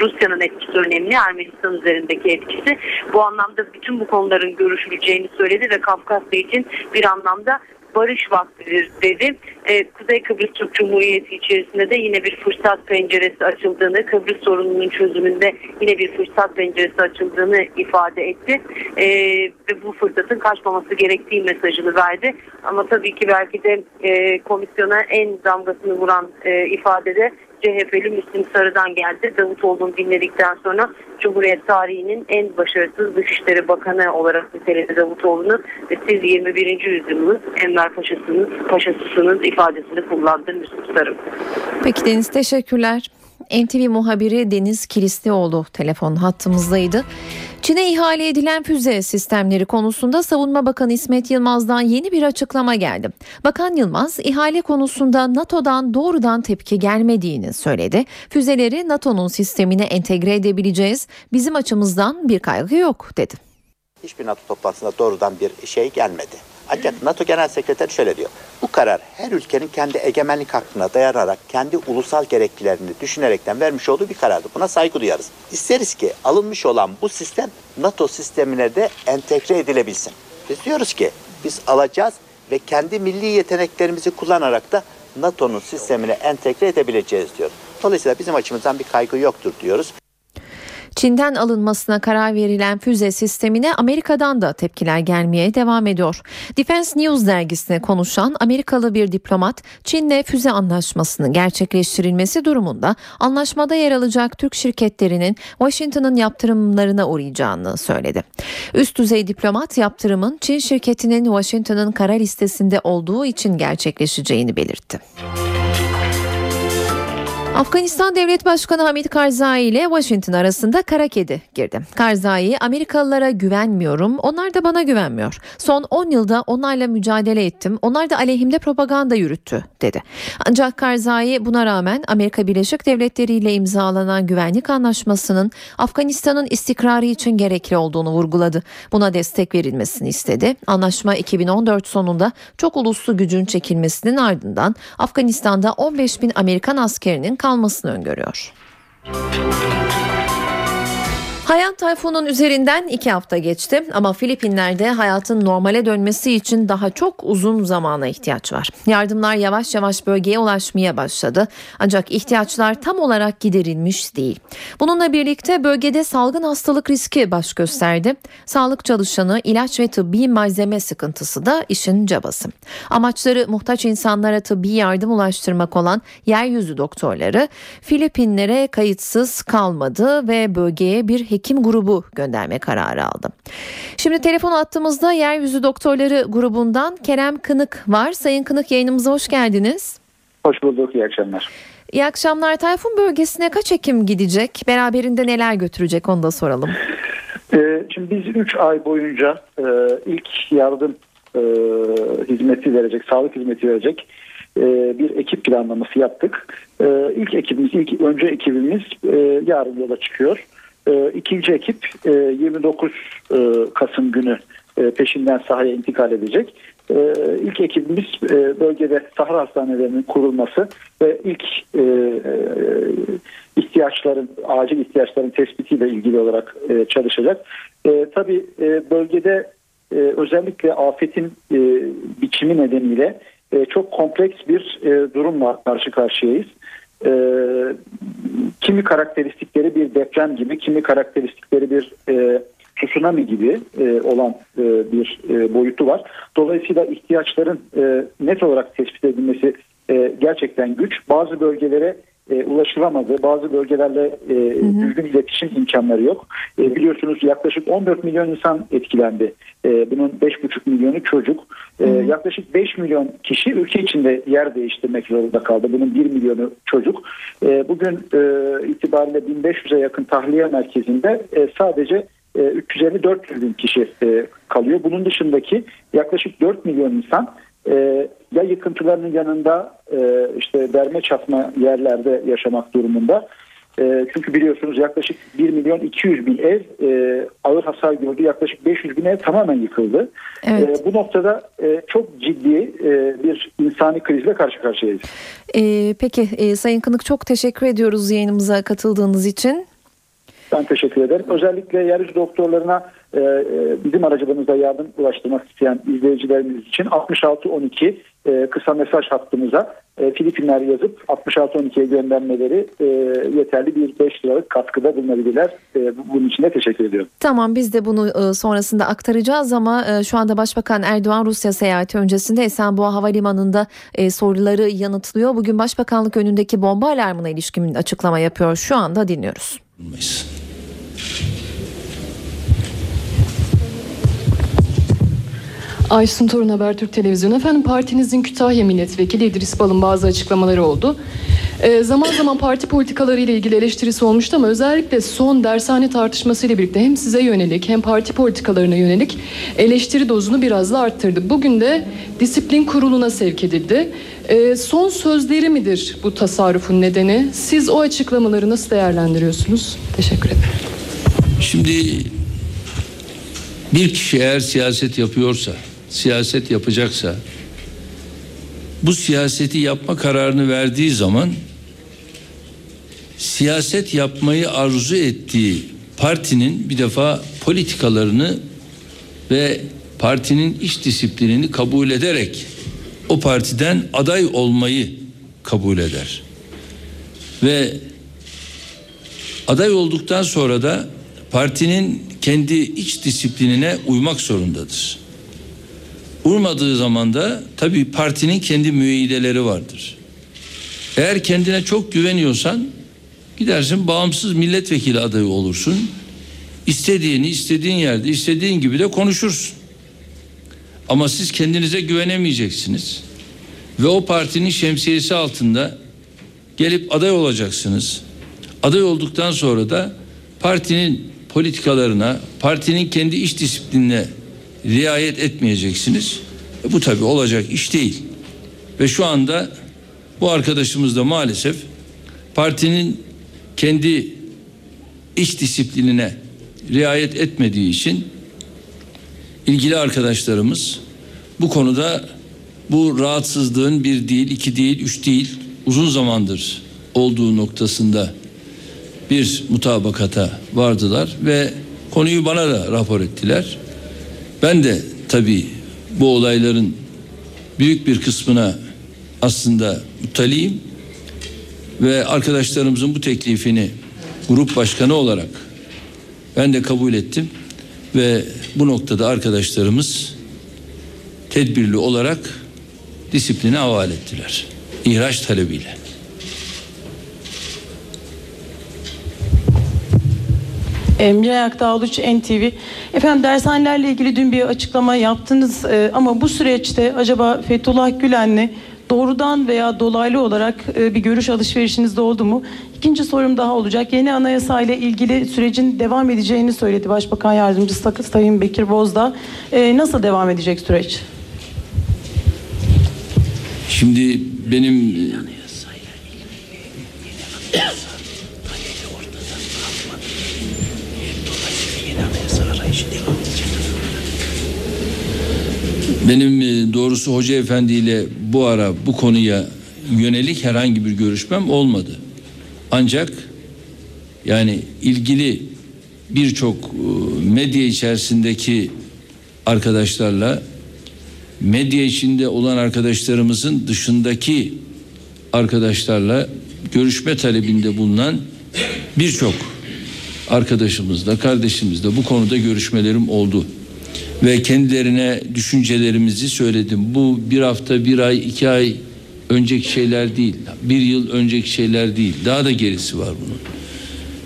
Rusya'nın etkisi önemli, Ermenistan üzerindeki etkisi. Bu anlamda bütün bu konuların görüşüleceğini söyledi ve Kafkasya için bir anlamda barış vaktidir dedi. Ee, Kuzey Kıbrıs Türk Cumhuriyeti içerisinde de yine bir fırsat penceresi açıldığını, Kıbrıs sorununun çözümünde yine bir fırsat penceresi açıldığını ifade etti. Ee, ve bu fırsatın kaçmaması gerektiği mesajını verdi. Ama tabii ki belki de e, komisyona en damgasını vuran e, ifadede CHP'li Müslim Sarı'dan geldi. Davutoğlu'nu dinledikten sonra Cumhuriyet tarihinin en başarısız Dışişleri Bakanı olarak niteledi Davutoğlu'nu ve siz 21. yüzyılın Enver Paşasınız, Paşasısınız ifadesini kullandı Müslim Sarı. Peki Deniz teşekkürler. NTV muhabiri Deniz Kilislioğlu telefon hattımızdaydı. Çin'e ihale edilen füze sistemleri konusunda Savunma Bakanı İsmet Yılmaz'dan yeni bir açıklama geldi. Bakan Yılmaz ihale konusunda NATO'dan doğrudan tepki gelmediğini söyledi. Füzeleri NATO'nun sistemine entegre edebileceğiz. Bizim açımızdan bir kaygı yok dedi. Hiçbir NATO toplantısında doğrudan bir şey gelmedi. Ancak NATO Genel Sekreteri şöyle diyor. Bu karar her ülkenin kendi egemenlik hakkına dayanarak kendi ulusal gereklilerini düşünerekten vermiş olduğu bir karardı. Buna saygı duyarız. İsteriz ki alınmış olan bu sistem NATO sistemine de entegre edilebilsin. Biz diyoruz ki biz alacağız ve kendi milli yeteneklerimizi kullanarak da NATO'nun sistemine entegre edebileceğiz diyor. Dolayısıyla bizim açımızdan bir kaygı yoktur diyoruz. Çin'den alınmasına karar verilen füze sistemine Amerika'dan da tepkiler gelmeye devam ediyor. Defense News dergisine konuşan Amerikalı bir diplomat Çin'le füze anlaşmasının gerçekleştirilmesi durumunda anlaşmada yer alacak Türk şirketlerinin Washington'ın yaptırımlarına uğrayacağını söyledi. Üst düzey diplomat yaptırımın Çin şirketinin Washington'ın kara listesinde olduğu için gerçekleşeceğini belirtti. Afganistan Devlet Başkanı Hamid Karzai ile Washington arasında kara kedi girdi. Karzai Amerikalılara güvenmiyorum, onlar da bana güvenmiyor. Son 10 yılda onlarla mücadele ettim, onlar da aleyhimde propaganda yürüttü dedi. Ancak Karzai buna rağmen Amerika Birleşik Devletleri ile imzalanan güvenlik anlaşmasının Afganistan'ın istikrarı için gerekli olduğunu vurguladı. Buna destek verilmesini istedi. Anlaşma 2014 sonunda çok uluslu gücün çekilmesinin ardından Afganistan'da 15 bin Amerikan askerinin kalmasını öngörüyor. Hayan Tayfun'un üzerinden iki hafta geçti ama Filipinler'de hayatın normale dönmesi için daha çok uzun zamana ihtiyaç var. Yardımlar yavaş yavaş bölgeye ulaşmaya başladı ancak ihtiyaçlar tam olarak giderilmiş değil. Bununla birlikte bölgede salgın hastalık riski baş gösterdi. Sağlık çalışanı, ilaç ve tıbbi malzeme sıkıntısı da işin cabası. Amaçları muhtaç insanlara tıbbi yardım ulaştırmak olan yeryüzü doktorları Filipinlere kayıtsız kalmadı ve bölgeye bir hekim grubu gönderme kararı aldı. Şimdi telefon attığımızda Yeryüzü Doktorları grubundan Kerem Kınık var. Sayın Kınık yayınımıza hoş geldiniz. Hoş bulduk, iyi akşamlar. İyi akşamlar. Tayfun bölgesine kaç hekim gidecek? Beraberinde neler götürecek onu da soralım. Ee, şimdi biz 3 ay boyunca e, ilk yardım e, hizmeti verecek, sağlık hizmeti verecek e, bir ekip planlaması yaptık. İlk ekibimiz, ilk önce ekibimiz yarın yola çıkıyor. E, ikinci ekip e, 29 e, Kasım günü e, peşinden sahaya intikal edecek. E, ilk ekibimiz e, bölgede sahra hastanelerinin kurulması ve ilk e, e, ihtiyaçların, acil ihtiyaçların tespitiyle ilgili olarak e, çalışacak. E, tabii e, bölgede e, özellikle afetin e, biçimi nedeniyle e, çok kompleks bir e, durumla karşı karşıyayız. E, kimi karakteristikleri bir deprem gibi, kimi karakteristikleri bir e, tsunami gibi e, olan e, bir e, boyutu var. Dolayısıyla ihtiyaçların e, net olarak tespit edilmesi e, gerçekten güç. Bazı bölgelere e, ulaşılamadı. Bazı bölgelerle e, düzgün iletişim imkanları yok. E, biliyorsunuz yaklaşık 14 milyon insan etkilendi. E, bunun 5,5 milyonu çocuk. E, yaklaşık 5 milyon kişi ülke içinde yer değiştirmek zorunda kaldı. Bunun 1 milyonu çocuk. E, bugün e, itibariyle 1500'e yakın tahliye merkezinde e, sadece e, 350-400 bin kişi e, kalıyor. Bunun dışındaki yaklaşık 4 milyon insan e, ya yıkıntılarının yanında e, işte derme çatma yerlerde yaşamak durumunda. E, çünkü biliyorsunuz yaklaşık 1 milyon 200 bin ev e, ağır hasar gördü. Yaklaşık 500 bin ev tamamen yıkıldı. Evet. E, bu noktada e, çok ciddi e, bir insani krizle karşı karşıyayız. Ee, peki e, Sayın Kınık çok teşekkür ediyoruz yayınımıza katıldığınız için. Ben teşekkür ederim. Özellikle yeryüzü doktorlarına e, e, bizim aracılığımızda yardım ulaştırmak isteyen izleyicilerimiz için 6612 e, kısa mesaj hattımıza e, Filipinler yazıp 6612'ye göndermeleri e, yeterli bir 5 liralık katkıda bulunabilirler. E, bunun için de teşekkür ediyorum. Tamam biz de bunu e, sonrasında aktaracağız ama e, şu anda Başbakan Erdoğan Rusya seyahati öncesinde Esenboğa Havalimanı'nda e, soruları yanıtlıyor. Bugün Başbakanlık önündeki bomba alarmına ilişkin açıklama yapıyor. Şu anda dinliyoruz. Aysun Torun Habertürk Televizyonu. Efendim partinizin Kütahya Milletvekili İdris Bal'ın bazı açıklamaları oldu. Ee, zaman zaman parti politikaları ile ilgili eleştirisi olmuştu ama özellikle son dershane tartışması ile birlikte hem size yönelik hem parti politikalarına yönelik eleştiri dozunu biraz da arttırdı. Bugün de disiplin kuruluna sevk edildi. Ee, son sözleri midir bu tasarrufun nedeni? Siz o açıklamaları nasıl değerlendiriyorsunuz? Teşekkür ederim. Şimdi bir kişi eğer siyaset yapıyorsa, siyaset yapacaksa bu siyaseti yapma kararını verdiği zaman siyaset yapmayı arzu ettiği partinin bir defa politikalarını ve partinin iş disiplinini kabul ederek o partiden aday olmayı kabul eder. Ve aday olduktan sonra da partinin kendi iç disiplinine uymak zorundadır. Uymadığı zaman da tabii partinin kendi müeyyideleri vardır. Eğer kendine çok güveniyorsan gidersin bağımsız milletvekili adayı olursun. İstediğini istediğin yerde istediğin gibi de konuşursun. Ama siz kendinize güvenemeyeceksiniz. Ve o partinin şemsiyesi altında gelip aday olacaksınız. Aday olduktan sonra da partinin politikalarına, partinin kendi iş disiplinine riayet etmeyeceksiniz. E bu tabii olacak iş değil. Ve şu anda bu arkadaşımız da maalesef partinin kendi iş disiplinine riayet etmediği için ilgili arkadaşlarımız bu konuda bu rahatsızlığın bir değil, iki değil, üç değil uzun zamandır olduğu noktasında bir mutabakata vardılar ve konuyu bana da rapor ettiler. Ben de tabii bu olayların büyük bir kısmına aslında muttaliyim ve arkadaşlarımızın bu teklifini grup başkanı olarak ben de kabul ettim ve bu noktada arkadaşlarımız tedbirli olarak disipline havale ettiler. İhraç talebiyle. Emre Akdağlıç NTV. Efendim dershanelerle ilgili dün bir açıklama yaptınız Ee, ama bu süreçte acaba Fethullah Gülen'le doğrudan veya dolaylı olarak e, bir görüş alışverişiniz de oldu mu? İkinci sorum daha olacak. Yeni anayasa ile ilgili sürecin devam edeceğini söyledi Başbakan Yardımcısı Sayın Bekir Bozdağ. Ee, nasıl devam edecek süreç? Şimdi benim benim e, doğrusu Hoca Efendi ile bu ara bu konuya yönelik herhangi bir görüşmem olmadı. Ancak yani ilgili birçok e, medya içerisindeki arkadaşlarla medya içinde olan arkadaşlarımızın dışındaki arkadaşlarla görüşme talebinde bulunan birçok arkadaşımızla, kardeşimizle bu konuda görüşmelerim oldu. Ve kendilerine düşüncelerimizi söyledim. Bu bir hafta, bir ay, iki ay önceki şeyler değil. Bir yıl önceki şeyler değil. Daha da gerisi var bunun.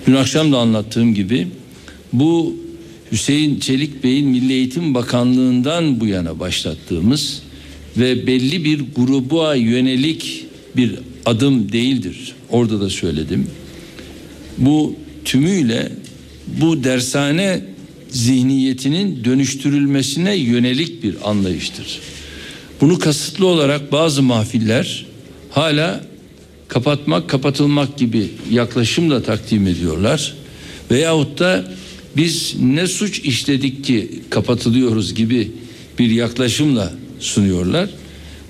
Dün akşam da anlattığım gibi bu Hüseyin Çelik Bey'in Milli Eğitim Bakanlığı'ndan bu yana başlattığımız ve belli bir gruba yönelik bir adım değildir. Orada da söyledim. Bu tümüyle bu dershane zihniyetinin dönüştürülmesine yönelik bir anlayıştır. Bunu kasıtlı olarak bazı mahfiller hala kapatmak, kapatılmak gibi yaklaşımla takdim ediyorlar. Veyahut da biz ne suç işledik ki kapatılıyoruz gibi bir yaklaşımla sunuyorlar.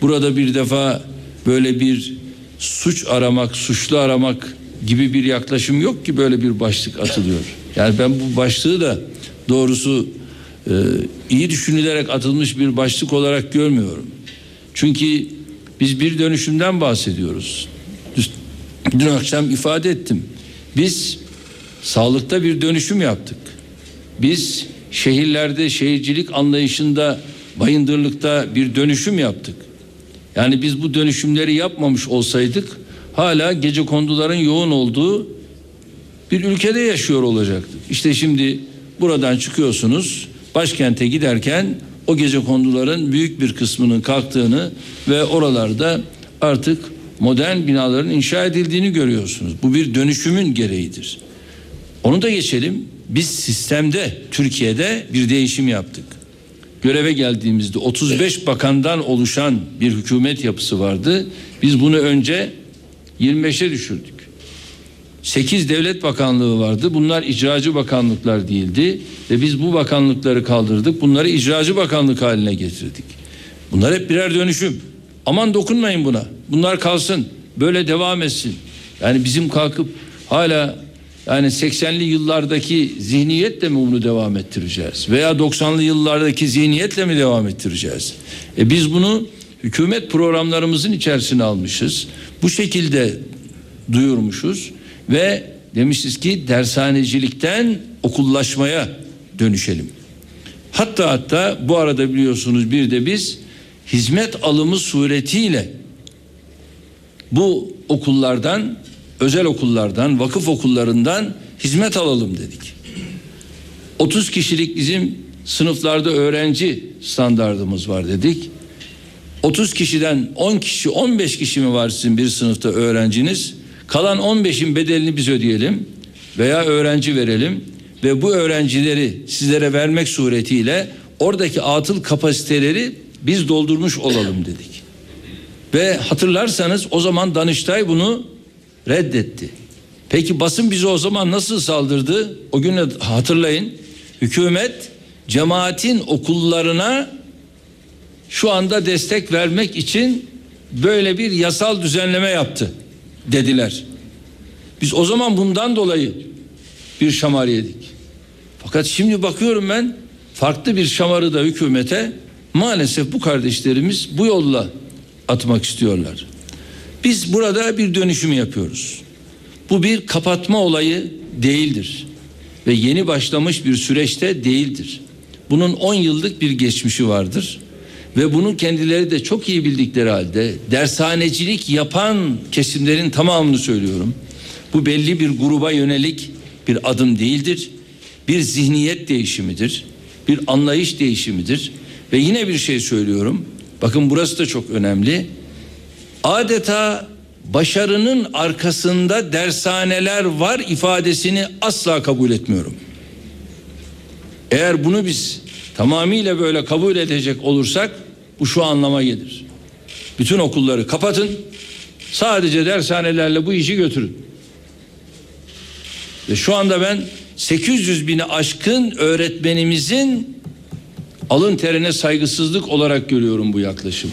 Burada bir defa böyle bir suç aramak, suçlu aramak gibi bir yaklaşım yok ki böyle bir başlık atılıyor. Yani ben bu başlığı da doğrusu e, iyi düşünülerek atılmış bir başlık olarak görmüyorum. Çünkü biz bir dönüşümden bahsediyoruz. Dün akşam ifade ettim. Biz sağlıkta bir dönüşüm yaptık. Biz şehirlerde şehircilik anlayışında bayındırlıkta bir dönüşüm yaptık. Yani biz bu dönüşümleri yapmamış olsaydık hala gece konduların yoğun olduğu bir ülkede yaşıyor olacaktık. İşte şimdi buradan çıkıyorsunuz başkente giderken o gece konduların büyük bir kısmının kalktığını ve oralarda artık modern binaların inşa edildiğini görüyorsunuz. Bu bir dönüşümün gereğidir. Onu da geçelim. Biz sistemde Türkiye'de bir değişim yaptık. Göreve geldiğimizde 35 bakandan oluşan bir hükümet yapısı vardı. Biz bunu önce 25'e düşürdük. 8 devlet bakanlığı vardı. Bunlar icracı bakanlıklar değildi ve biz bu bakanlıkları kaldırdık. Bunları icracı bakanlık haline getirdik. Bunlar hep birer dönüşüm. Aman dokunmayın buna. Bunlar kalsın. Böyle devam etsin. Yani bizim kalkıp hala yani 80'li yıllardaki zihniyetle mi bunu devam ettireceğiz? Veya 90'lı yıllardaki zihniyetle mi devam ettireceğiz? E biz bunu hükümet programlarımızın içerisine almışız. Bu şekilde duyurmuşuz ve demişiz ki dershanecilikten okullaşmaya dönüşelim. Hatta hatta bu arada biliyorsunuz bir de biz hizmet alımı suretiyle bu okullardan özel okullardan, vakıf okullarından hizmet alalım dedik. 30 kişilik bizim sınıflarda öğrenci standardımız var dedik. 30 kişiden 10 kişi, 15 kişi mi var sizin bir sınıfta öğrenciniz? Kalan 15'in bedelini biz ödeyelim veya öğrenci verelim ve bu öğrencileri sizlere vermek suretiyle oradaki atıl kapasiteleri biz doldurmuş olalım dedik. Ve hatırlarsanız o zaman Danıştay bunu reddetti. Peki basın bize o zaman nasıl saldırdı? O günü hatırlayın. Hükümet cemaatin okullarına şu anda destek vermek için böyle bir yasal düzenleme yaptı dediler. Biz o zaman bundan dolayı bir şamar yedik. Fakat şimdi bakıyorum ben farklı bir şamarı da hükümete maalesef bu kardeşlerimiz bu yolla atmak istiyorlar. Biz burada bir dönüşüm yapıyoruz. Bu bir kapatma olayı değildir ve yeni başlamış bir süreçte değildir. Bunun 10 yıllık bir geçmişi vardır ve bunu kendileri de çok iyi bildikleri halde dershanecilik yapan kesimlerin tamamını söylüyorum. Bu belli bir gruba yönelik bir adım değildir. Bir zihniyet değişimidir. Bir anlayış değişimidir. Ve yine bir şey söylüyorum. Bakın burası da çok önemli. Adeta başarının arkasında dershaneler var ifadesini asla kabul etmiyorum. Eğer bunu biz tamamıyla böyle kabul edecek olursak bu şu anlama gelir. Bütün okulları kapatın. Sadece dershanelerle bu işi götürün. Ve şu anda ben 800 bini aşkın öğretmenimizin alın terine saygısızlık olarak görüyorum bu yaklaşımı.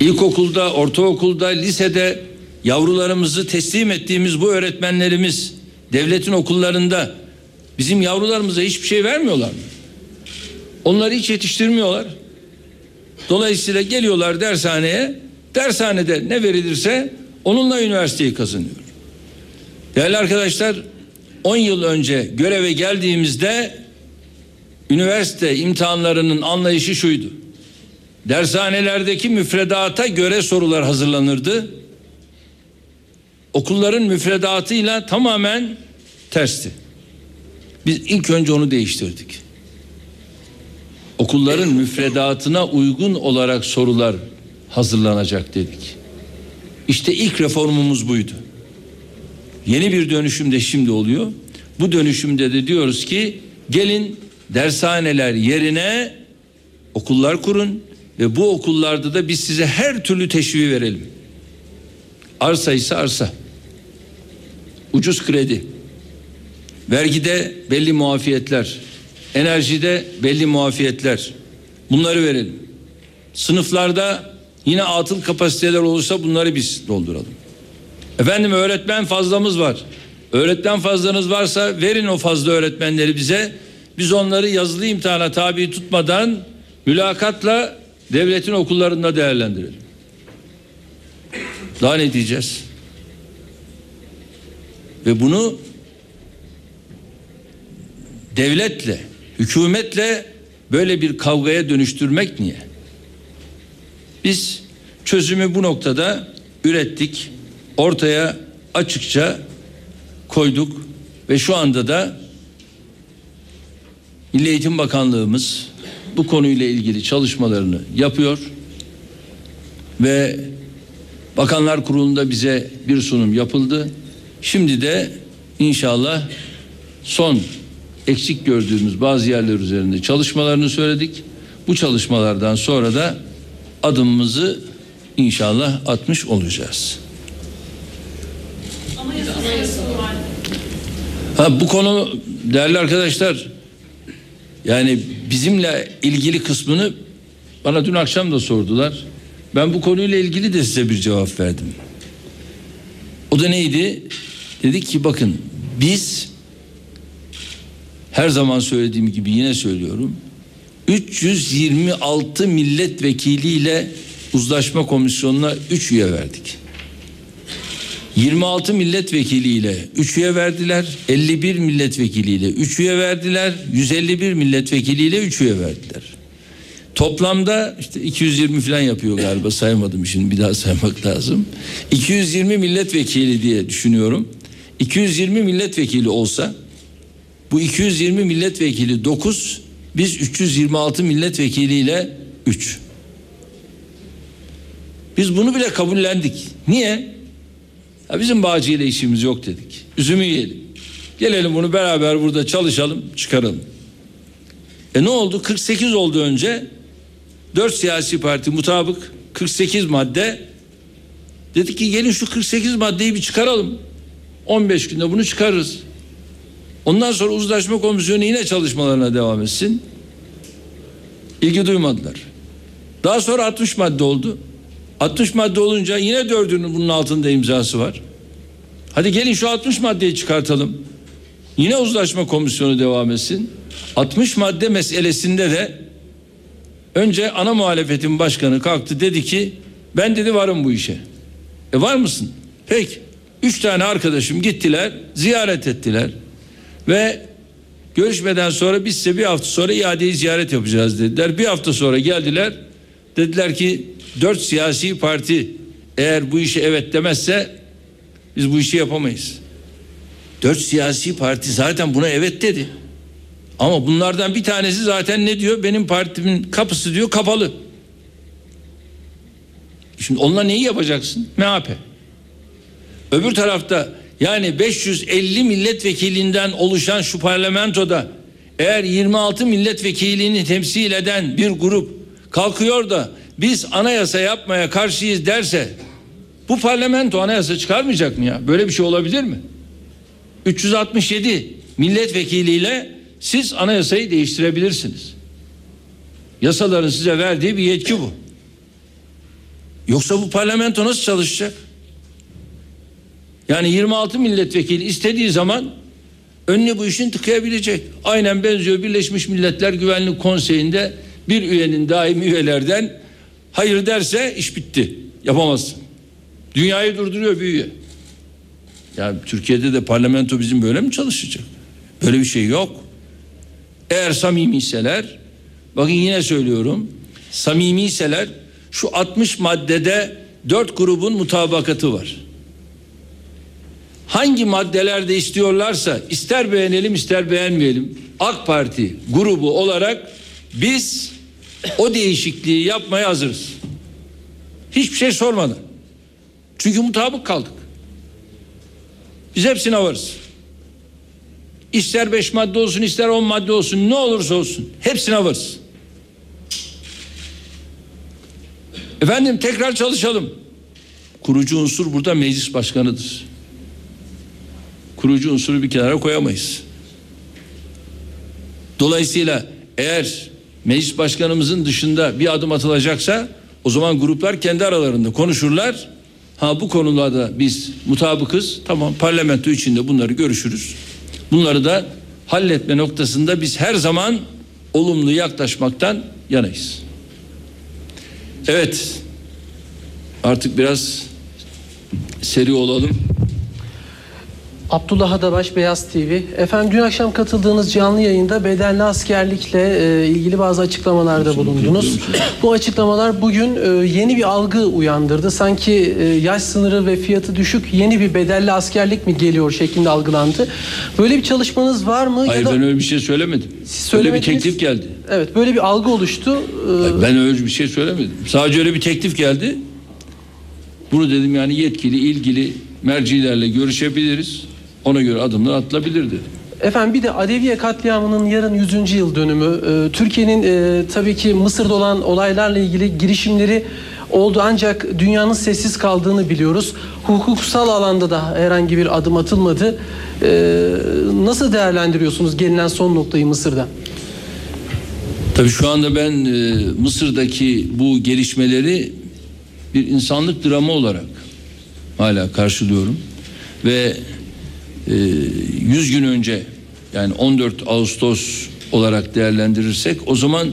İlkokulda, ortaokulda, lisede yavrularımızı teslim ettiğimiz bu öğretmenlerimiz devletin okullarında bizim yavrularımıza hiçbir şey vermiyorlar mı? Onları hiç yetiştirmiyorlar. Dolayısıyla geliyorlar dershaneye. Dershanede ne verilirse onunla üniversiteyi kazanıyor. Değerli arkadaşlar 10 yıl önce göreve geldiğimizde üniversite imtihanlarının anlayışı şuydu. Dershanelerdeki müfredata göre sorular hazırlanırdı. Okulların müfredatıyla tamamen tersti. Biz ilk önce onu değiştirdik. Okulların müfredatına uygun olarak sorular hazırlanacak dedik. İşte ilk reformumuz buydu. Yeni bir dönüşüm de şimdi oluyor. Bu dönüşümde de diyoruz ki gelin dershaneler yerine okullar kurun ve bu okullarda da biz size her türlü teşviği verelim. Arsa ise arsa. Ucuz kredi. Vergide belli muafiyetler. Enerjide belli muafiyetler. Bunları verelim. Sınıflarda yine atıl kapasiteler olursa bunları biz dolduralım. Efendim öğretmen fazlamız var. Öğretmen fazlanız varsa verin o fazla öğretmenleri bize. Biz onları yazılı imtihana tabi tutmadan mülakatla devletin okullarında değerlendirelim. Daha ne diyeceğiz? Ve bunu devletle, hükümetle böyle bir kavgaya dönüştürmek niye? Biz çözümü bu noktada ürettik, ortaya açıkça koyduk ve şu anda da Milli Eğitim Bakanlığımız bu konuyla ilgili çalışmalarını yapıyor ve Bakanlar Kurulu'nda bize bir sunum yapıldı. Şimdi de inşallah son eksik gördüğümüz bazı yerler üzerinde çalışmalarını söyledik. Bu çalışmalardan sonra da adımımızı inşallah atmış olacağız. Ha, bu konu değerli arkadaşlar yani bizimle ilgili kısmını bana dün akşam da sordular. Ben bu konuyla ilgili de size bir cevap verdim. O da neydi? Dedik ki bakın biz her zaman söylediğim gibi yine söylüyorum. 326 milletvekiliyle uzlaşma komisyonuna 3 üye verdik. 26 milletvekiliyle 3 üye verdiler. 51 milletvekiliyle 3 üye verdiler. 151 milletvekiliyle 3 üye verdiler. Toplamda işte 220 falan yapıyor galiba saymadım şimdi bir daha saymak lazım. 220 milletvekili diye düşünüyorum. 220 milletvekili olsa bu 220 milletvekili 9 biz 326 milletvekiliyle 3. Biz bunu bile kabullendik. Niye? Ya bizim Bağcı ile işimiz yok dedik. Üzümü yiyelim. Gelelim bunu beraber burada çalışalım, çıkaralım. E ne oldu? 48 oldu önce. 4 siyasi parti mutabık 48 madde. Dedik ki gelin şu 48 maddeyi bir çıkaralım. 15 günde bunu çıkarırız. Ondan sonra uzlaşma komisyonu yine çalışmalarına devam etsin. İlgi duymadılar. Daha sonra 60 madde oldu. 60 madde olunca yine dördünün bunun altında imzası var. Hadi gelin şu 60 maddeyi çıkartalım. Yine uzlaşma komisyonu devam etsin. 60 madde meselesinde de önce ana muhalefetin başkanı kalktı dedi ki ben dedi varım bu işe. E var mısın? Peki. Üç tane arkadaşım gittiler ziyaret ettiler ve görüşmeden sonra biz size bir hafta sonra iadeyi ziyaret yapacağız dediler. Bir hafta sonra geldiler dediler ki dört siyasi parti eğer bu işe evet demezse biz bu işi yapamayız. Dört siyasi parti zaten buna evet dedi. Ama bunlardan bir tanesi zaten ne diyor? Benim partimin kapısı diyor kapalı. Şimdi onunla neyi yapacaksın? MHP. Öbür tarafta yani 550 milletvekilinden oluşan şu parlamentoda eğer 26 milletvekilini temsil eden bir grup kalkıyor da biz anayasa yapmaya karşıyız derse bu parlamento anayasa çıkarmayacak mı ya? Böyle bir şey olabilir mi? 367 milletvekiliyle siz anayasayı değiştirebilirsiniz. Yasaların size verdiği bir yetki bu. Yoksa bu parlamento nasıl çalışacak? Yani 26 milletvekili istediği zaman önüne bu işin tıkayabilecek. Aynen benziyor Birleşmiş Milletler Güvenlik Konseyi'nde bir üyenin daimi üyelerden hayır derse iş bitti. Yapamazsın. Dünyayı durduruyor bir üye. Ya Türkiye'de de parlamento bizim böyle mi çalışacak? Böyle bir şey yok. Eğer samimiyseler bakın yine söylüyorum samimiyseler şu 60 maddede dört grubun mutabakatı var. Hangi maddelerde istiyorlarsa ister beğenelim ister beğenmeyelim AK Parti grubu olarak biz o değişikliği yapmaya hazırız. Hiçbir şey sormadan. Çünkü mutabık kaldık. Biz hepsine varız. İster beş madde olsun ister on madde olsun ne olursa olsun hepsine varız. Efendim tekrar çalışalım. Kurucu unsur burada meclis başkanıdır. Kurucu unsuru bir kenara koyamayız. Dolayısıyla eğer meclis başkanımızın dışında bir adım atılacaksa o zaman gruplar kendi aralarında konuşurlar. Ha bu konularda biz mutabıkız. Tamam parlamento içinde bunları görüşürüz. Bunları da halletme noktasında biz her zaman olumlu yaklaşmaktan yanayız. Evet. Artık biraz seri olalım. Abdullah Adabaş Beyaz TV. Efendim dün akşam katıldığınız canlı yayında bedelli askerlikle e, ilgili bazı açıklamalarda bulundunuz. Bu açıklamalar bugün e, yeni bir algı uyandırdı. Sanki e, yaş sınırı ve fiyatı düşük yeni bir bedelli askerlik mi geliyor şeklinde algılandı. Böyle bir çalışmanız var mı? Hayır ya da ben öyle bir şey söylemedim. Öyle bir teklif geldi. Evet böyle bir algı oluştu. E, Hayır, Ben öyle bir şey söylemedim. Sadece öyle bir teklif geldi. Bunu dedim yani yetkili ilgili mercilerle görüşebiliriz. Ona göre adımlar atılabilir dedim. Efendim bir de Adeviye katliamının yarın 100. yıl dönümü. Ee, Türkiye'nin e, tabii ki Mısır'da olan olaylarla ilgili girişimleri oldu ancak dünyanın sessiz kaldığını biliyoruz. Hukuksal alanda da herhangi bir adım atılmadı. Ee, nasıl değerlendiriyorsunuz gelinen son noktayı Mısır'da? Tabii şu anda ben e, Mısır'daki bu gelişmeleri bir insanlık dramı olarak hala karşılıyorum. Ve 100 gün önce yani 14 Ağustos olarak değerlendirirsek o zaman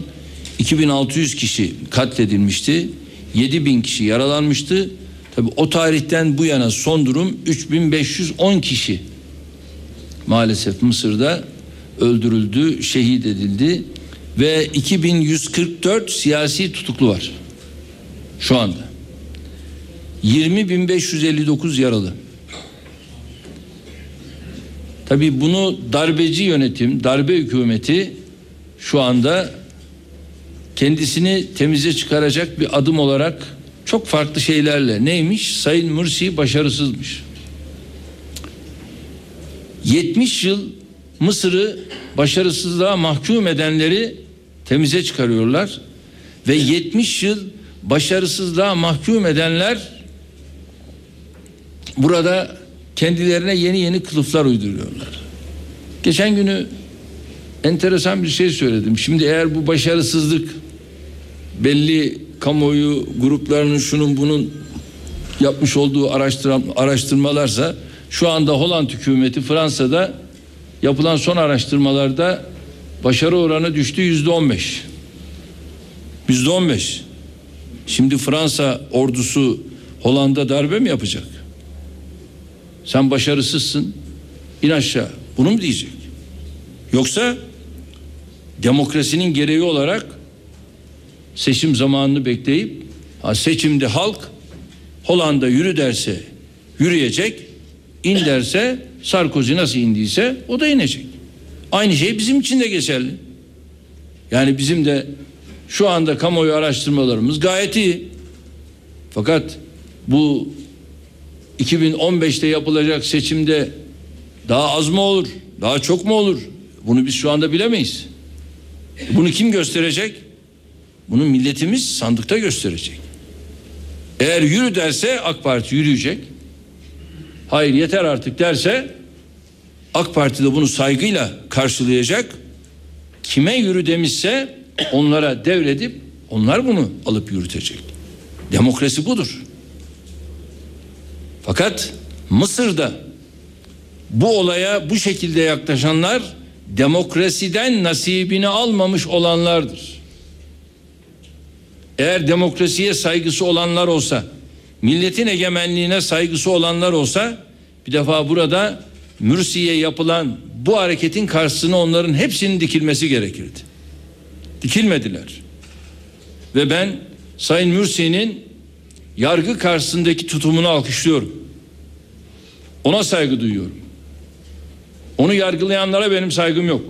2600 kişi katledilmişti. 7000 kişi yaralanmıştı. Tabii o tarihten bu yana son durum 3510 kişi maalesef Mısır'da öldürüldü, şehit edildi ve 2144 siyasi tutuklu var şu anda. 20.559 yaralı. Tabii bunu darbeci yönetim, darbe hükümeti şu anda kendisini temize çıkaracak bir adım olarak çok farklı şeylerle neymiş? Sayın Mursi başarısızmış. 70 yıl Mısır'ı başarısızlığa mahkum edenleri temize çıkarıyorlar ve 70 yıl başarısızlığa mahkum edenler burada kendilerine yeni yeni kılıflar uyduruyorlar. Geçen günü enteresan bir şey söyledim. Şimdi eğer bu başarısızlık belli kamuoyu gruplarının şunun bunun yapmış olduğu araştırma, araştırmalarsa Şu anda Hollanda hükümeti Fransa'da yapılan son araştırmalarda başarı oranı düştü yüzde on beş. Yüzde on beş. Şimdi Fransa ordusu Hollanda darbe mi yapacak? Sen başarısızsın. İn aşağı. Bunu mu diyecek? Yoksa demokrasinin gereği olarak seçim zamanını bekleyip ha seçimde halk Hollanda yürü derse yürüyecek, in derse Sarkozy nasıl indiyse o da inecek. Aynı şey bizim için de geçerli. Yani bizim de şu anda kamuoyu araştırmalarımız gayet iyi. Fakat bu 2015'te yapılacak seçimde daha az mı olur? Daha çok mu olur? Bunu biz şu anda bilemeyiz. Bunu kim gösterecek? Bunu milletimiz sandıkta gösterecek. Eğer yürü derse AK Parti yürüyecek. Hayır yeter artık derse AK Parti de bunu saygıyla karşılayacak. Kime yürü demişse onlara devredip onlar bunu alıp yürütecek. Demokrasi budur. Fakat Mısır'da bu olaya bu şekilde yaklaşanlar demokrasiden nasibini almamış olanlardır. Eğer demokrasiye saygısı olanlar olsa, milletin egemenliğine saygısı olanlar olsa bir defa burada Mürsi'ye yapılan bu hareketin karşısına onların hepsinin dikilmesi gerekirdi. Dikilmediler. Ve ben Sayın Mürsi'nin yargı karşısındaki tutumunu alkışlıyorum. Ona saygı duyuyorum. Onu yargılayanlara benim saygım yok.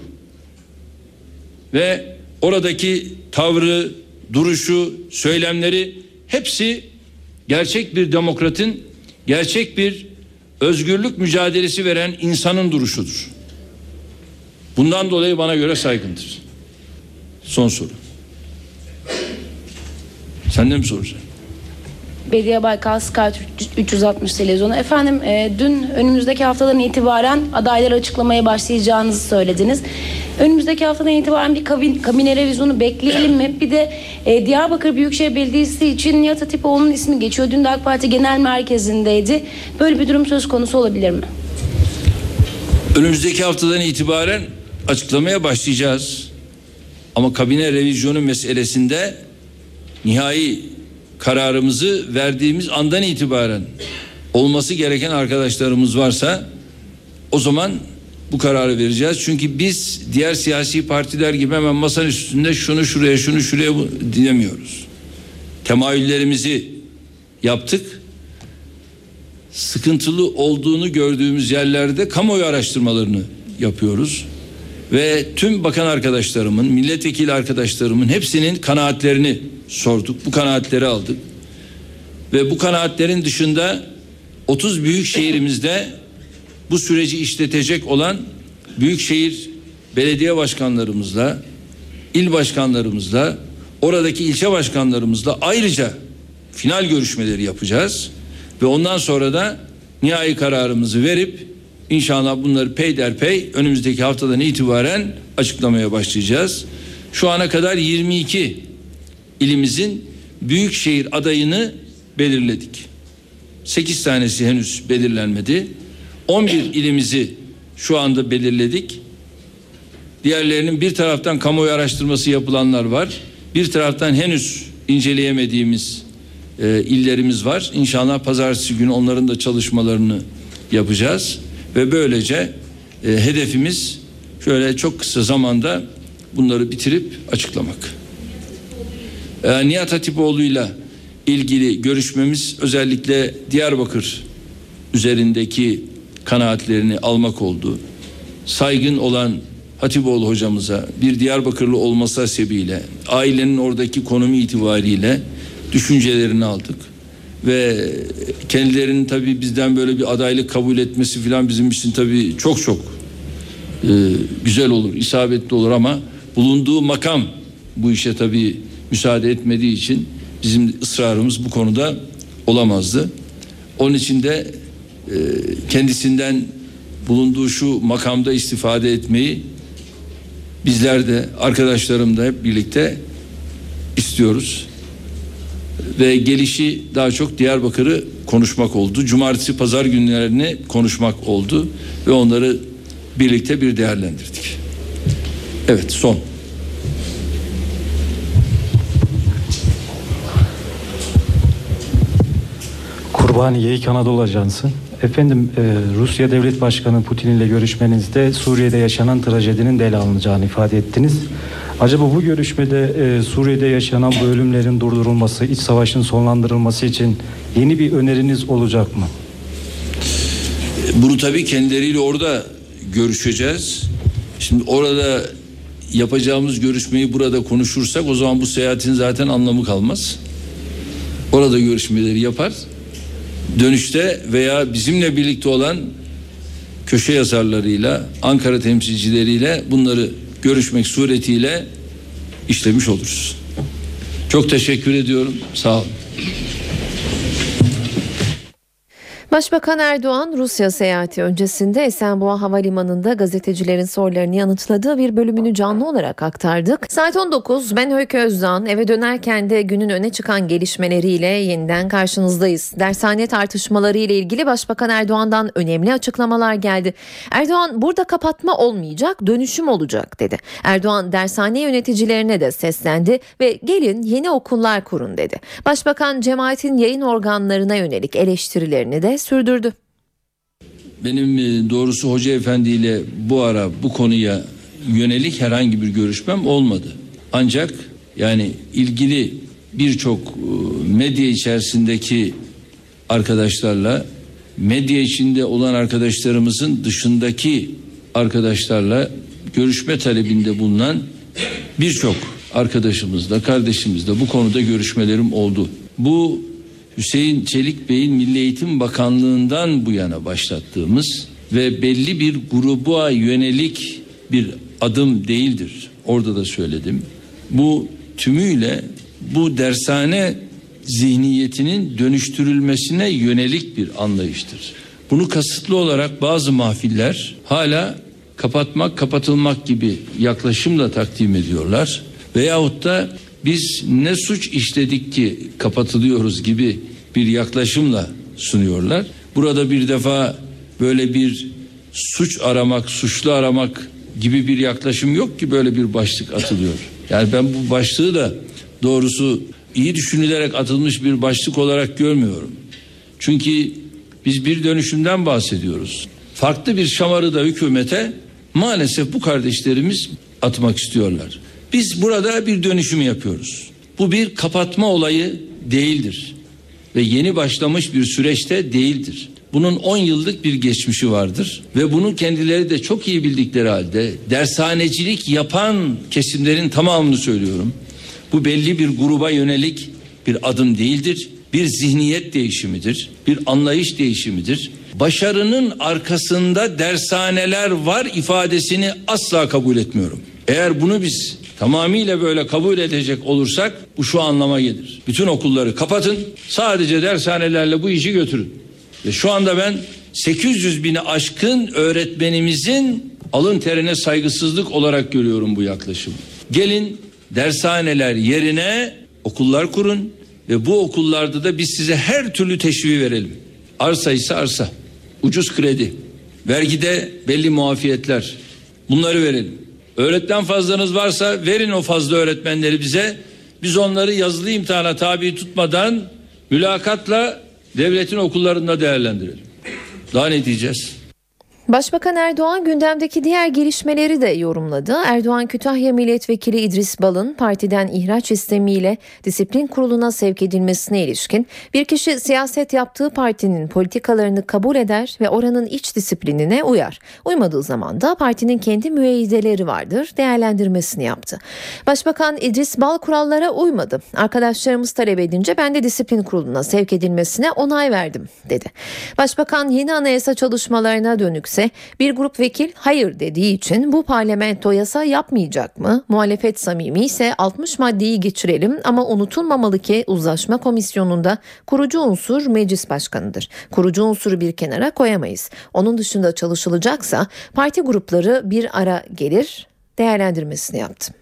Ve oradaki tavrı, duruşu, söylemleri hepsi gerçek bir demokratın, gerçek bir özgürlük mücadelesi veren insanın duruşudur. Bundan dolayı bana göre saygındır. Son soru. Sen de mi soracaksın? Bediye Baykal Sky 360 televizyonu. Efendim e, dün önümüzdeki haftadan itibaren adayları açıklamaya başlayacağınızı söylediniz. Önümüzdeki haftadan itibaren bir kabin, kabine revizyonu bekleyelim mi? Bir de e, Diyarbakır Büyükşehir Belediyesi için Nihat Hatipoğlu'nun ismi geçiyor. Dün de AK Parti Genel Merkezi'ndeydi. Böyle bir durum söz konusu olabilir mi? Önümüzdeki haftadan itibaren açıklamaya başlayacağız. Ama kabine revizyonu meselesinde nihai kararımızı verdiğimiz andan itibaren olması gereken arkadaşlarımız varsa o zaman bu kararı vereceğiz. Çünkü biz diğer siyasi partiler gibi hemen masanın üstünde şunu şuraya şunu şuraya diyemiyoruz. Temayüllerimizi yaptık. Sıkıntılı olduğunu gördüğümüz yerlerde kamuoyu araştırmalarını yapıyoruz. Ve tüm bakan arkadaşlarımın, milletvekili arkadaşlarımın hepsinin kanaatlerini sorduk. Bu kanaatleri aldık. Ve bu kanaatlerin dışında 30 büyük şehrimizde bu süreci işletecek olan büyükşehir belediye başkanlarımızla, il başkanlarımızla, oradaki ilçe başkanlarımızla ayrıca final görüşmeleri yapacağız. Ve ondan sonra da nihai kararımızı verip inşallah bunları peyderpey önümüzdeki haftadan itibaren açıklamaya başlayacağız. Şu ana kadar 22 ilimizin büyükşehir adayını belirledik. 8 tanesi henüz belirlenmedi. 11 ilimizi şu anda belirledik. Diğerlerinin bir taraftan kamuoyu araştırması yapılanlar var. Bir taraftan henüz inceleyemediğimiz e, illerimiz var. İnşallah pazartesi günü onların da çalışmalarını yapacağız. Ve böylece e, hedefimiz şöyle çok kısa zamanda bunları bitirip açıklamak. E, Nihat Hatipoğlu'yla ilgili görüşmemiz özellikle Diyarbakır üzerindeki kanaatlerini almak oldu. Saygın olan Hatipoğlu hocamıza bir Diyarbakırlı olması sebebiyle ailenin oradaki konumu itibariyle düşüncelerini aldık ve kendilerinin tabii bizden böyle bir adaylık kabul etmesi falan bizim için tabii çok çok e, güzel olur, isabetli olur ama bulunduğu makam bu işe tabii müsaade etmediği için bizim ısrarımız bu konuda olamazdı. Onun için de e, kendisinden bulunduğu şu makamda istifade etmeyi bizler de arkadaşlarım da hep birlikte istiyoruz. Ve gelişi daha çok Diyarbakır'ı konuşmak oldu. Cumartesi pazar günlerini konuşmak oldu ve onları birlikte bir değerlendirdik. Evet son. Kurbani Yeyik Anadolu Ajansı. Efendim e, Rusya Devlet Başkanı Putin ile görüşmenizde Suriye'de yaşanan trajedinin de ele alınacağını ifade ettiniz. Acaba bu görüşmede e, Suriye'de yaşanan bu ölümlerin durdurulması, iç savaşın sonlandırılması için yeni bir öneriniz olacak mı? Bunu tabii kendileriyle orada görüşeceğiz. Şimdi orada yapacağımız görüşmeyi burada konuşursak o zaman bu seyahatin zaten anlamı kalmaz. Orada görüşmeleri yapar. Dönüşte veya bizimle birlikte olan köşe yazarlarıyla, Ankara temsilcileriyle bunları görüşmek suretiyle işlemiş oluruz. Çok teşekkür ediyorum. Sağ olun. Başbakan Erdoğan Rusya seyahati öncesinde Esenboğa Havalimanı'nda gazetecilerin sorularını yanıtladığı bir bölümünü canlı olarak aktardık. Saat 19 ben Öykü Özdan eve dönerken de günün öne çıkan gelişmeleriyle yeniden karşınızdayız. Dershane tartışmaları ile ilgili Başbakan Erdoğan'dan önemli açıklamalar geldi. Erdoğan burada kapatma olmayacak dönüşüm olacak dedi. Erdoğan dershane yöneticilerine de seslendi ve gelin yeni okullar kurun dedi. Başbakan cemaatin yayın organlarına yönelik eleştirilerini de sürdürdü. Benim e, doğrusu Hoca Efendi ile bu ara bu konuya yönelik herhangi bir görüşmem olmadı. Ancak yani ilgili birçok e, medya içerisindeki arkadaşlarla medya içinde olan arkadaşlarımızın dışındaki arkadaşlarla görüşme talebinde bulunan birçok arkadaşımızla, kardeşimizle bu konuda görüşmelerim oldu. Bu Hüseyin Çelik Bey'in Milli Eğitim Bakanlığı'ndan bu yana başlattığımız ve belli bir gruba yönelik bir adım değildir. Orada da söyledim. Bu tümüyle bu dershane zihniyetinin dönüştürülmesine yönelik bir anlayıştır. Bunu kasıtlı olarak bazı mahfiller hala kapatmak, kapatılmak gibi yaklaşımla takdim ediyorlar. Veyahut da biz ne suç işledik ki kapatılıyoruz gibi bir yaklaşımla sunuyorlar. Burada bir defa böyle bir suç aramak, suçlu aramak gibi bir yaklaşım yok ki böyle bir başlık atılıyor. Yani ben bu başlığı da doğrusu iyi düşünülerek atılmış bir başlık olarak görmüyorum. Çünkü biz bir dönüşümden bahsediyoruz. Farklı bir şamarı da hükümete maalesef bu kardeşlerimiz atmak istiyorlar. Biz burada bir dönüşüm yapıyoruz. Bu bir kapatma olayı değildir. Ve yeni başlamış bir süreçte değildir. Bunun 10 yıllık bir geçmişi vardır ve bunu kendileri de çok iyi bildikleri halde dershanecilik yapan kesimlerin tamamını söylüyorum. Bu belli bir gruba yönelik bir adım değildir. Bir zihniyet değişimidir. Bir anlayış değişimidir. Başarının arkasında dershaneler var ifadesini asla kabul etmiyorum. Eğer bunu biz tamamıyla böyle kabul edecek olursak bu şu anlama gelir. Bütün okulları kapatın sadece dershanelerle bu işi götürün. Ve şu anda ben 800 bini aşkın öğretmenimizin alın terine saygısızlık olarak görüyorum bu yaklaşımı. Gelin dershaneler yerine okullar kurun ve bu okullarda da biz size her türlü teşviği verelim. Arsa ise arsa, ucuz kredi, vergide belli muafiyetler bunları verelim. Öğretmen fazlanız varsa verin o fazla öğretmenleri bize. Biz onları yazılı imtihana tabi tutmadan mülakatla devletin okullarında değerlendirelim. Daha ne diyeceğiz? Başbakan Erdoğan gündemdeki diğer gelişmeleri de yorumladı. Erdoğan Kütahya Milletvekili İdris Bal'ın partiden ihraç istemiyle disiplin kuruluna sevk edilmesine ilişkin bir kişi siyaset yaptığı partinin politikalarını kabul eder ve oranın iç disiplinine uyar. Uymadığı zaman da partinin kendi müeyyideleri vardır değerlendirmesini yaptı. Başbakan İdris Bal kurallara uymadı. Arkadaşlarımız talep edince ben de disiplin kuruluna sevk edilmesine onay verdim dedi. Başbakan yeni anayasa çalışmalarına dönük ise bir grup vekil hayır dediği için bu parlamento yasa yapmayacak mı? Muhalefet samimi ise 60 maddeyi geçirelim ama unutulmamalı ki uzlaşma komisyonunda kurucu unsur meclis başkanıdır. Kurucu unsuru bir kenara koyamayız. Onun dışında çalışılacaksa parti grupları bir ara gelir değerlendirmesini yaptı.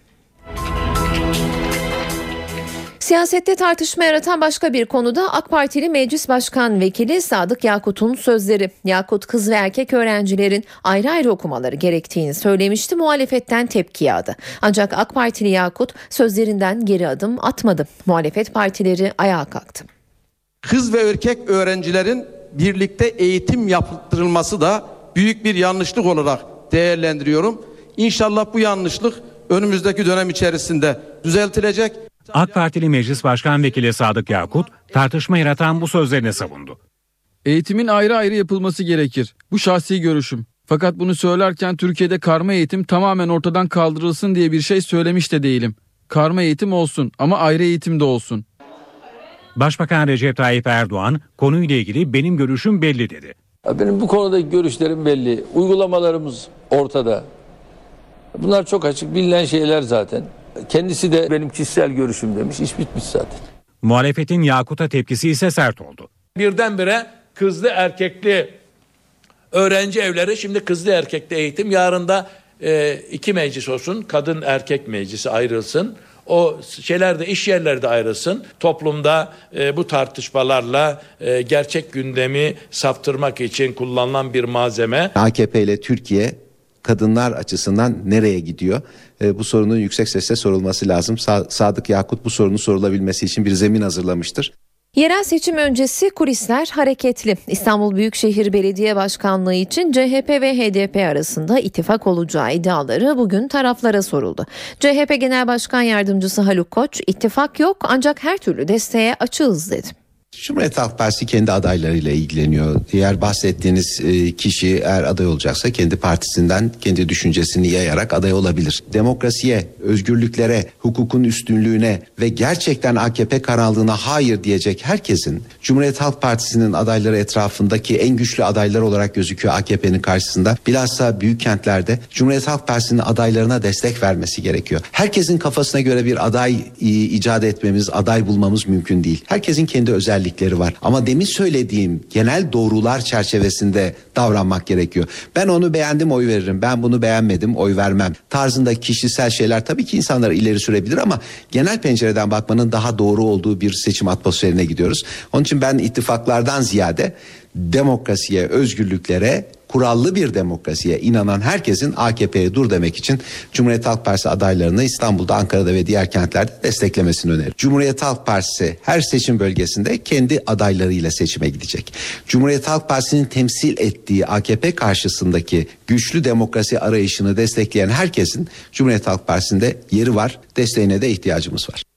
Siyasette tartışma yaratan başka bir konuda AK Partili Meclis Başkan Vekili Sadık Yakut'un sözleri. Yakut kız ve erkek öğrencilerin ayrı ayrı okumaları gerektiğini söylemişti. Muhalefetten tepki yağdı. Ancak AK Partili Yakut sözlerinden geri adım atmadı. Muhalefet partileri ayağa kalktı. Kız ve erkek öğrencilerin birlikte eğitim yaptırılması da büyük bir yanlışlık olarak değerlendiriyorum. İnşallah bu yanlışlık önümüzdeki dönem içerisinde düzeltilecek. AK Partili Meclis Başkan Vekili Sadık Yakut tartışma yaratan bu sözlerini savundu. Eğitimin ayrı ayrı yapılması gerekir. Bu şahsi görüşüm. Fakat bunu söylerken Türkiye'de karma eğitim tamamen ortadan kaldırılsın diye bir şey söylemiş de değilim. Karma eğitim olsun ama ayrı eğitim de olsun. Başbakan Recep Tayyip Erdoğan konuyla ilgili benim görüşüm belli dedi. Benim bu konudaki görüşlerim belli. Uygulamalarımız ortada. Bunlar çok açık bilinen şeyler zaten. Kendisi de benim kişisel görüşüm demiş. İş bitmiş zaten. Muhalefetin Yakut'a tepkisi ise sert oldu. Birdenbire kızlı erkekli öğrenci evleri şimdi kızlı erkekli eğitim yarın da e, iki meclis olsun kadın erkek meclisi ayrılsın. O şeyler de iş yerleri de ayrılsın. Toplumda e, bu tartışmalarla e, gerçek gündemi saptırmak için kullanılan bir malzeme. AKP ile Türkiye kadınlar açısından nereye gidiyor? E, bu sorunun yüksek sesle sorulması lazım. Sa- Sadık Yakut bu sorunun sorulabilmesi için bir zemin hazırlamıştır. Yerel seçim öncesi kulisler hareketli. İstanbul Büyükşehir Belediye Başkanlığı için CHP ve HDP arasında ittifak olacağı iddiaları bugün taraflara soruldu. CHP Genel Başkan Yardımcısı Haluk Koç, ittifak yok ancak her türlü desteğe açığız dedi. Cumhuriyet Halk Partisi kendi adaylarıyla ilgileniyor. Diğer bahsettiğiniz e, kişi eğer aday olacaksa kendi partisinden kendi düşüncesini yayarak aday olabilir. Demokrasiye, özgürlüklere, hukukun üstünlüğüne ve gerçekten AKP karanlığına hayır diyecek herkesin Cumhuriyet Halk Partisi'nin adayları etrafındaki en güçlü adaylar olarak gözüküyor AKP'nin karşısında. Bilhassa büyük kentlerde Cumhuriyet Halk Partisi'nin adaylarına destek vermesi gerekiyor. Herkesin kafasına göre bir aday e, icat etmemiz, aday bulmamız mümkün değil. Herkesin kendi özellikleri var. Ama demin söylediğim genel doğrular çerçevesinde davranmak gerekiyor. Ben onu beğendim oy veririm. Ben bunu beğenmedim oy vermem. Tarzında kişisel şeyler tabii ki insanlar ileri sürebilir ama genel pencereden bakmanın daha doğru olduğu bir seçim atmosferine gidiyoruz. Onun için ben ittifaklardan ziyade demokrasiye, özgürlüklere, kurallı bir demokrasiye inanan herkesin AKP'ye dur demek için Cumhuriyet Halk Partisi adaylarını İstanbul'da, Ankara'da ve diğer kentlerde desteklemesini öneririm. Cumhuriyet Halk Partisi her seçim bölgesinde kendi adaylarıyla seçime gidecek. Cumhuriyet Halk Partisi'nin temsil ettiği AKP karşısındaki güçlü demokrasi arayışını destekleyen herkesin Cumhuriyet Halk Partisi'nde yeri var, desteğine de ihtiyacımız var.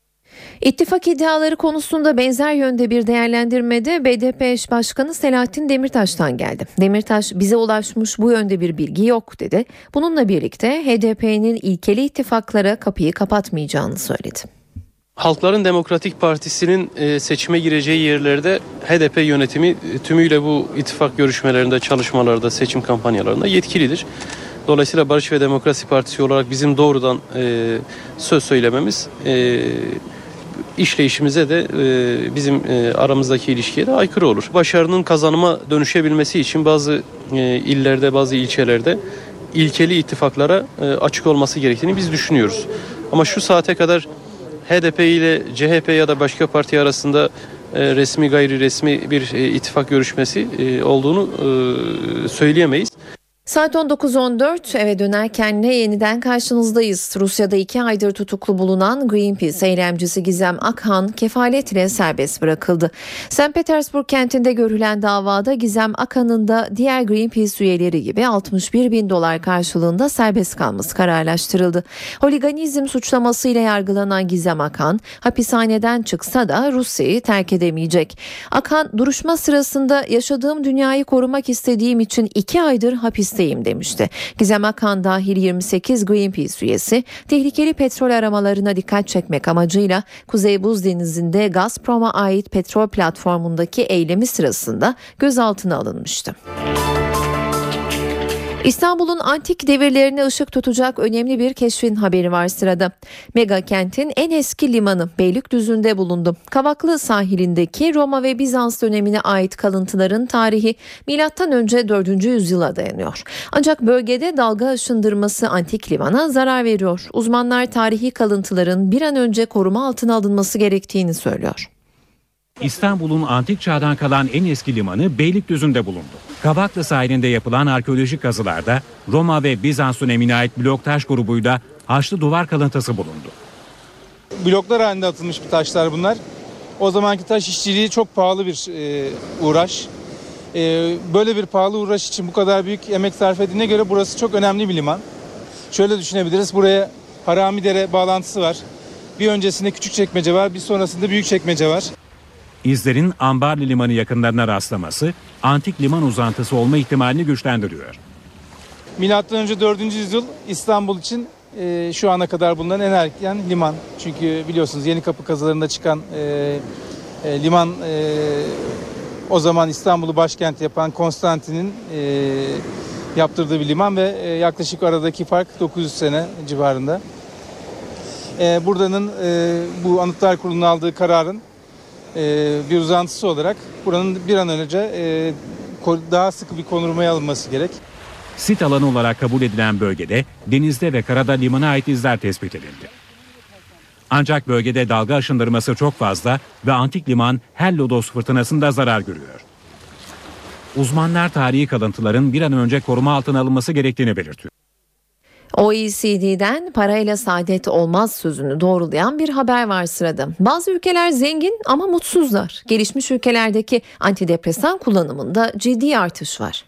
İttifak iddiaları konusunda benzer yönde bir değerlendirmede BDP eş başkanı Selahattin Demirtaş'tan geldi. Demirtaş bize ulaşmış bu yönde bir bilgi yok dedi. Bununla birlikte HDP'nin ilkeli ittifaklara kapıyı kapatmayacağını söyledi. Halkların Demokratik Partisi'nin e, seçime gireceği yerlerde HDP yönetimi e, tümüyle bu ittifak görüşmelerinde, çalışmalarda, seçim kampanyalarında yetkilidir. Dolayısıyla Barış ve Demokrasi Partisi olarak bizim doğrudan e, söz söylememiz işleyişimize de e, bizim e, aramızdaki ilişkiye de aykırı olur. Başarının kazanıma dönüşebilmesi için bazı e, illerde, bazı ilçelerde ilkeli ittifaklara açık olması gerektiğini biz düşünüyoruz. Ama şu saate kadar HDP ile CHP ya da başka parti arasında resmi gayri resmi bir ittifak görüşmesi olduğunu söyleyemeyiz. Saat 19.14 eve dönerken ne yeniden karşınızdayız. Rusya'da iki aydır tutuklu bulunan Greenpeace eylemcisi Gizem Akhan kefaletle serbest bırakıldı. St. Petersburg kentinde görülen davada Gizem Akhan'ın da diğer Greenpeace üyeleri gibi 61 bin dolar karşılığında serbest kalması kararlaştırıldı. Holiganizm suçlamasıyla yargılanan Gizem Akhan hapishaneden çıksa da Rusya'yı terk edemeyecek. Akhan duruşma sırasında yaşadığım dünyayı korumak istediğim için iki aydır hapis hapisteyim demişti. Gizem Akan dahil 28 Greenpeace üyesi tehlikeli petrol aramalarına dikkat çekmek amacıyla Kuzey Buz Denizi'nde Gazprom'a ait petrol platformundaki eylemi sırasında gözaltına alınmıştı. İstanbul'un antik devirlerine ışık tutacak önemli bir keşfin haberi var sırada. Mega kentin en eski limanı Beylikdüzü'nde bulundu. Kavaklı sahilindeki Roma ve Bizans dönemine ait kalıntıların tarihi M.Ö. 4. yüzyıla dayanıyor. Ancak bölgede dalga aşındırması antik limana zarar veriyor. Uzmanlar tarihi kalıntıların bir an önce koruma altına alınması gerektiğini söylüyor. İstanbul'un antik çağdan kalan en eski limanı Beylikdüzü'nde bulundu. Kavaklı sahilinde yapılan arkeolojik kazılarda Roma ve Bizans dönemine ait blok taş grubuyla Haçlı duvar kalıntısı bulundu. Bloklar halinde atılmış bir taşlar bunlar. O zamanki taş işçiliği çok pahalı bir e, uğraş. E, böyle bir pahalı uğraş için bu kadar büyük emek sarf edildiğine göre burası çok önemli bir liman. Şöyle düşünebiliriz. Buraya Haramidere bağlantısı var. Bir öncesinde küçük çekmece var, bir sonrasında büyük çekmece var. İzlerin Ambarlı Limanı yakınlarına rastlaması antik liman uzantısı olma ihtimalini güçlendiriyor. Milattan önce 4. yüzyıl İstanbul için e, şu ana kadar bulunan en erken liman. Çünkü biliyorsunuz Yeni Kapı kazılarında çıkan e, e, liman e, o zaman İstanbul'u başkent yapan Konstantin'in e, yaptırdığı bir liman ve e, yaklaşık aradaki fark 900 sene civarında. E, buradanın e, bu Anıtlar Kurulu'nun aldığı kararın bir uzantısı olarak buranın bir an önce e, daha sıkı bir konurmaya alınması gerek. Sit alanı olarak kabul edilen bölgede denizde ve karada limana ait izler tespit edildi. Ancak bölgede dalga aşındırması çok fazla ve antik liman her lodos fırtınasında zarar görüyor. Uzmanlar tarihi kalıntıların bir an önce koruma altına alınması gerektiğini belirtiyor. OECD'den parayla saadet olmaz sözünü doğrulayan bir haber var sırada. Bazı ülkeler zengin ama mutsuzlar. Gelişmiş ülkelerdeki antidepresan kullanımında ciddi artış var.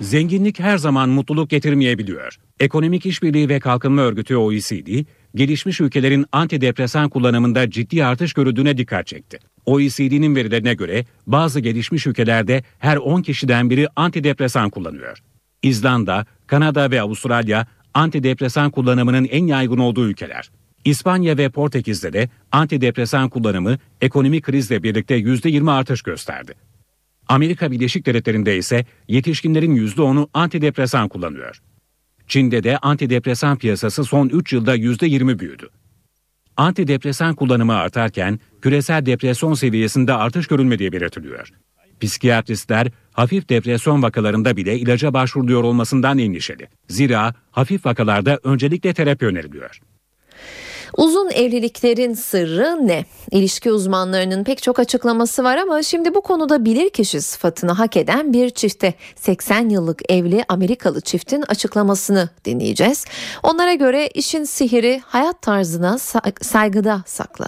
Zenginlik her zaman mutluluk getirmeyebiliyor. Ekonomik İşbirliği ve Kalkınma Örgütü OECD, gelişmiş ülkelerin antidepresan kullanımında ciddi artış görüldüğüne dikkat çekti. OECD'nin verilerine göre bazı gelişmiş ülkelerde her 10 kişiden biri antidepresan kullanıyor. İzlanda, Kanada ve Avustralya antidepresan kullanımının en yaygın olduğu ülkeler. İspanya ve Portekiz'de de antidepresan kullanımı ekonomik krizle birlikte %20 artış gösterdi. Amerika Birleşik Devletleri'nde ise yetişkinlerin %10'u antidepresan kullanıyor. Çin'de de antidepresan piyasası son 3 yılda %20 büyüdü. Antidepresan kullanımı artarken küresel depresyon seviyesinde artış görülmediği belirtiliyor. Psikiyatristler hafif depresyon vakalarında bile ilaca başvuruluyor olmasından endişeli. Zira hafif vakalarda öncelikle terapi öneriliyor. Uzun evliliklerin sırrı ne? İlişki uzmanlarının pek çok açıklaması var ama şimdi bu konuda bilirkişi sıfatını hak eden bir çifte 80 yıllık evli Amerikalı çiftin açıklamasını dinleyeceğiz. Onlara göre işin sihiri hayat tarzına saygıda saklı.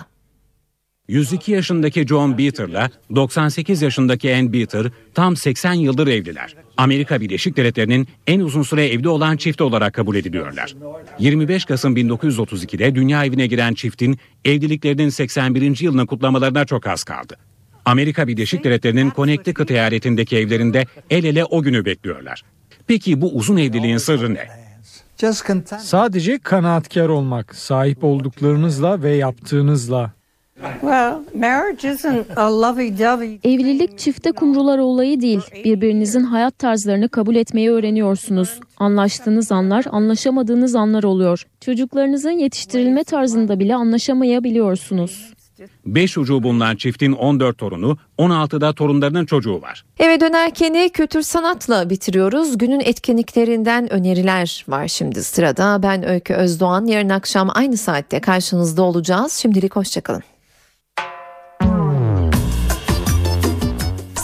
102 yaşındaki John Beater'la 98 yaşındaki Ann Beater tam 80 yıldır evliler. Amerika Birleşik Devletleri'nin en uzun süre evli olan çifti olarak kabul ediliyorlar. 25 Kasım 1932'de dünya evine giren çiftin evliliklerinin 81. yılını kutlamalarına çok az kaldı. Amerika Birleşik Devletleri'nin Connecticut eyaletindeki evlerinde el ele o günü bekliyorlar. Peki bu uzun evliliğin sırrı ne? Sadece kanaatkar olmak, sahip olduklarınızla ve yaptığınızla. Evlilik çifte kumrular olayı değil. Birbirinizin hayat tarzlarını kabul etmeyi öğreniyorsunuz. Anlaştığınız anlar, anlaşamadığınız anlar oluyor. Çocuklarınızın yetiştirilme tarzında bile anlaşamayabiliyorsunuz. 5 çocuğu bulunan çiftin 14 torunu, 16'da torunlarının çocuğu var. Eve dönerken kültür sanatla bitiriyoruz. Günün etkinliklerinden öneriler var şimdi sırada. Ben Öykü Özdoğan. Yarın akşam aynı saatte karşınızda olacağız. Şimdilik hoşçakalın.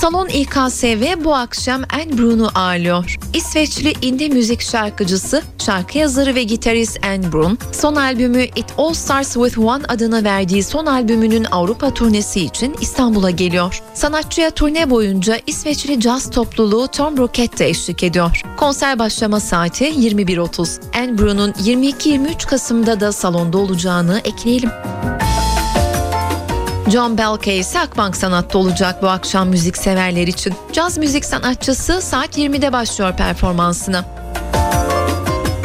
Salon İKSV bu akşam Enbrun'u ağırlıyor. İsveçli indie müzik şarkıcısı, şarkı yazarı ve gitarist Enbrun, son albümü It All Starts With One adına verdiği son albümünün Avrupa turnesi için İstanbul'a geliyor. Sanatçıya turne boyunca İsveçli caz topluluğu Tom Rocket de eşlik ediyor. Konser başlama saati 21.30. Enbrun'un 22-23 Kasım'da da salonda olacağını ekleyelim. John Belke ise Akbank Sanat'ta olacak bu akşam müzik severler için. Caz müzik sanatçısı saat 20'de başlıyor performansına.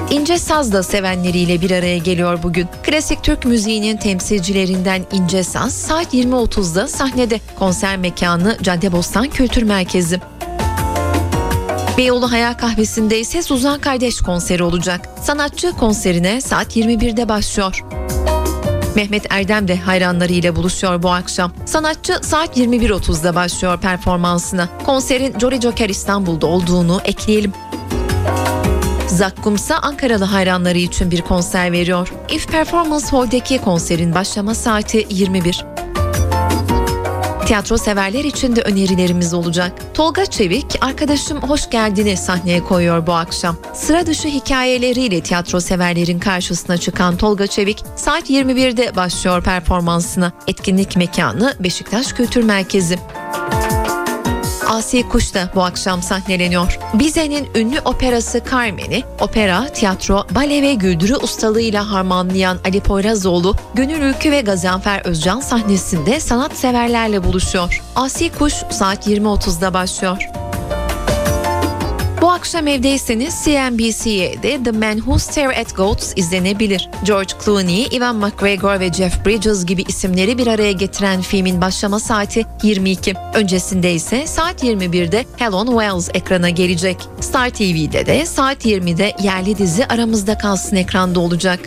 İnce Saz da sevenleriyle bir araya geliyor bugün. Klasik Türk müziğinin temsilcilerinden İnce Saz saat 20.30'da sahnede. Konser mekanı Caddebostan Kültür Merkezi. Beyoğlu Hayal Kahvesi'nde ise Suzan Kardeş konseri olacak. Sanatçı konserine saat 21'de başlıyor. Mehmet Erdem de hayranlarıyla buluşuyor bu akşam. Sanatçı saat 21.30'da başlıyor performansına. Konserin Jolly Joker İstanbul'da olduğunu ekleyelim. Zakkumsa Ankaralı hayranları için bir konser veriyor. If Performance Hall'deki konserin başlama saati 21. Tiyatro severler için de önerilerimiz olacak. Tolga Çevik, arkadaşım hoş geldini sahneye koyuyor bu akşam. Sıra dışı hikayeleriyle tiyatro severlerin karşısına çıkan Tolga Çevik, saat 21'de başlıyor performansına. Etkinlik mekanı Beşiktaş Kültür Merkezi. Asi Kuş da bu akşam sahneleniyor. Bize'nin ünlü operası Carmen'i opera, tiyatro, bale ve güldürü ustalığıyla harmanlayan Ali Poyrazoğlu, Gönül Ülkü ve Gazanfer Özcan sahnesinde sanatseverlerle buluşuyor. Asi Kuş saat 20.30'da başlıyor. Bu akşam evdeyseniz CNBC'de The Man Who Stare at Goats izlenebilir. George Clooney, Ivan McGregor ve Jeff Bridges gibi isimleri bir araya getiren filmin başlama saati 22. Öncesinde ise saat 21'de Helen Wells ekrana gelecek. Star TV'de de saat 20'de yerli dizi Aramızda Kalsın ekranda olacak.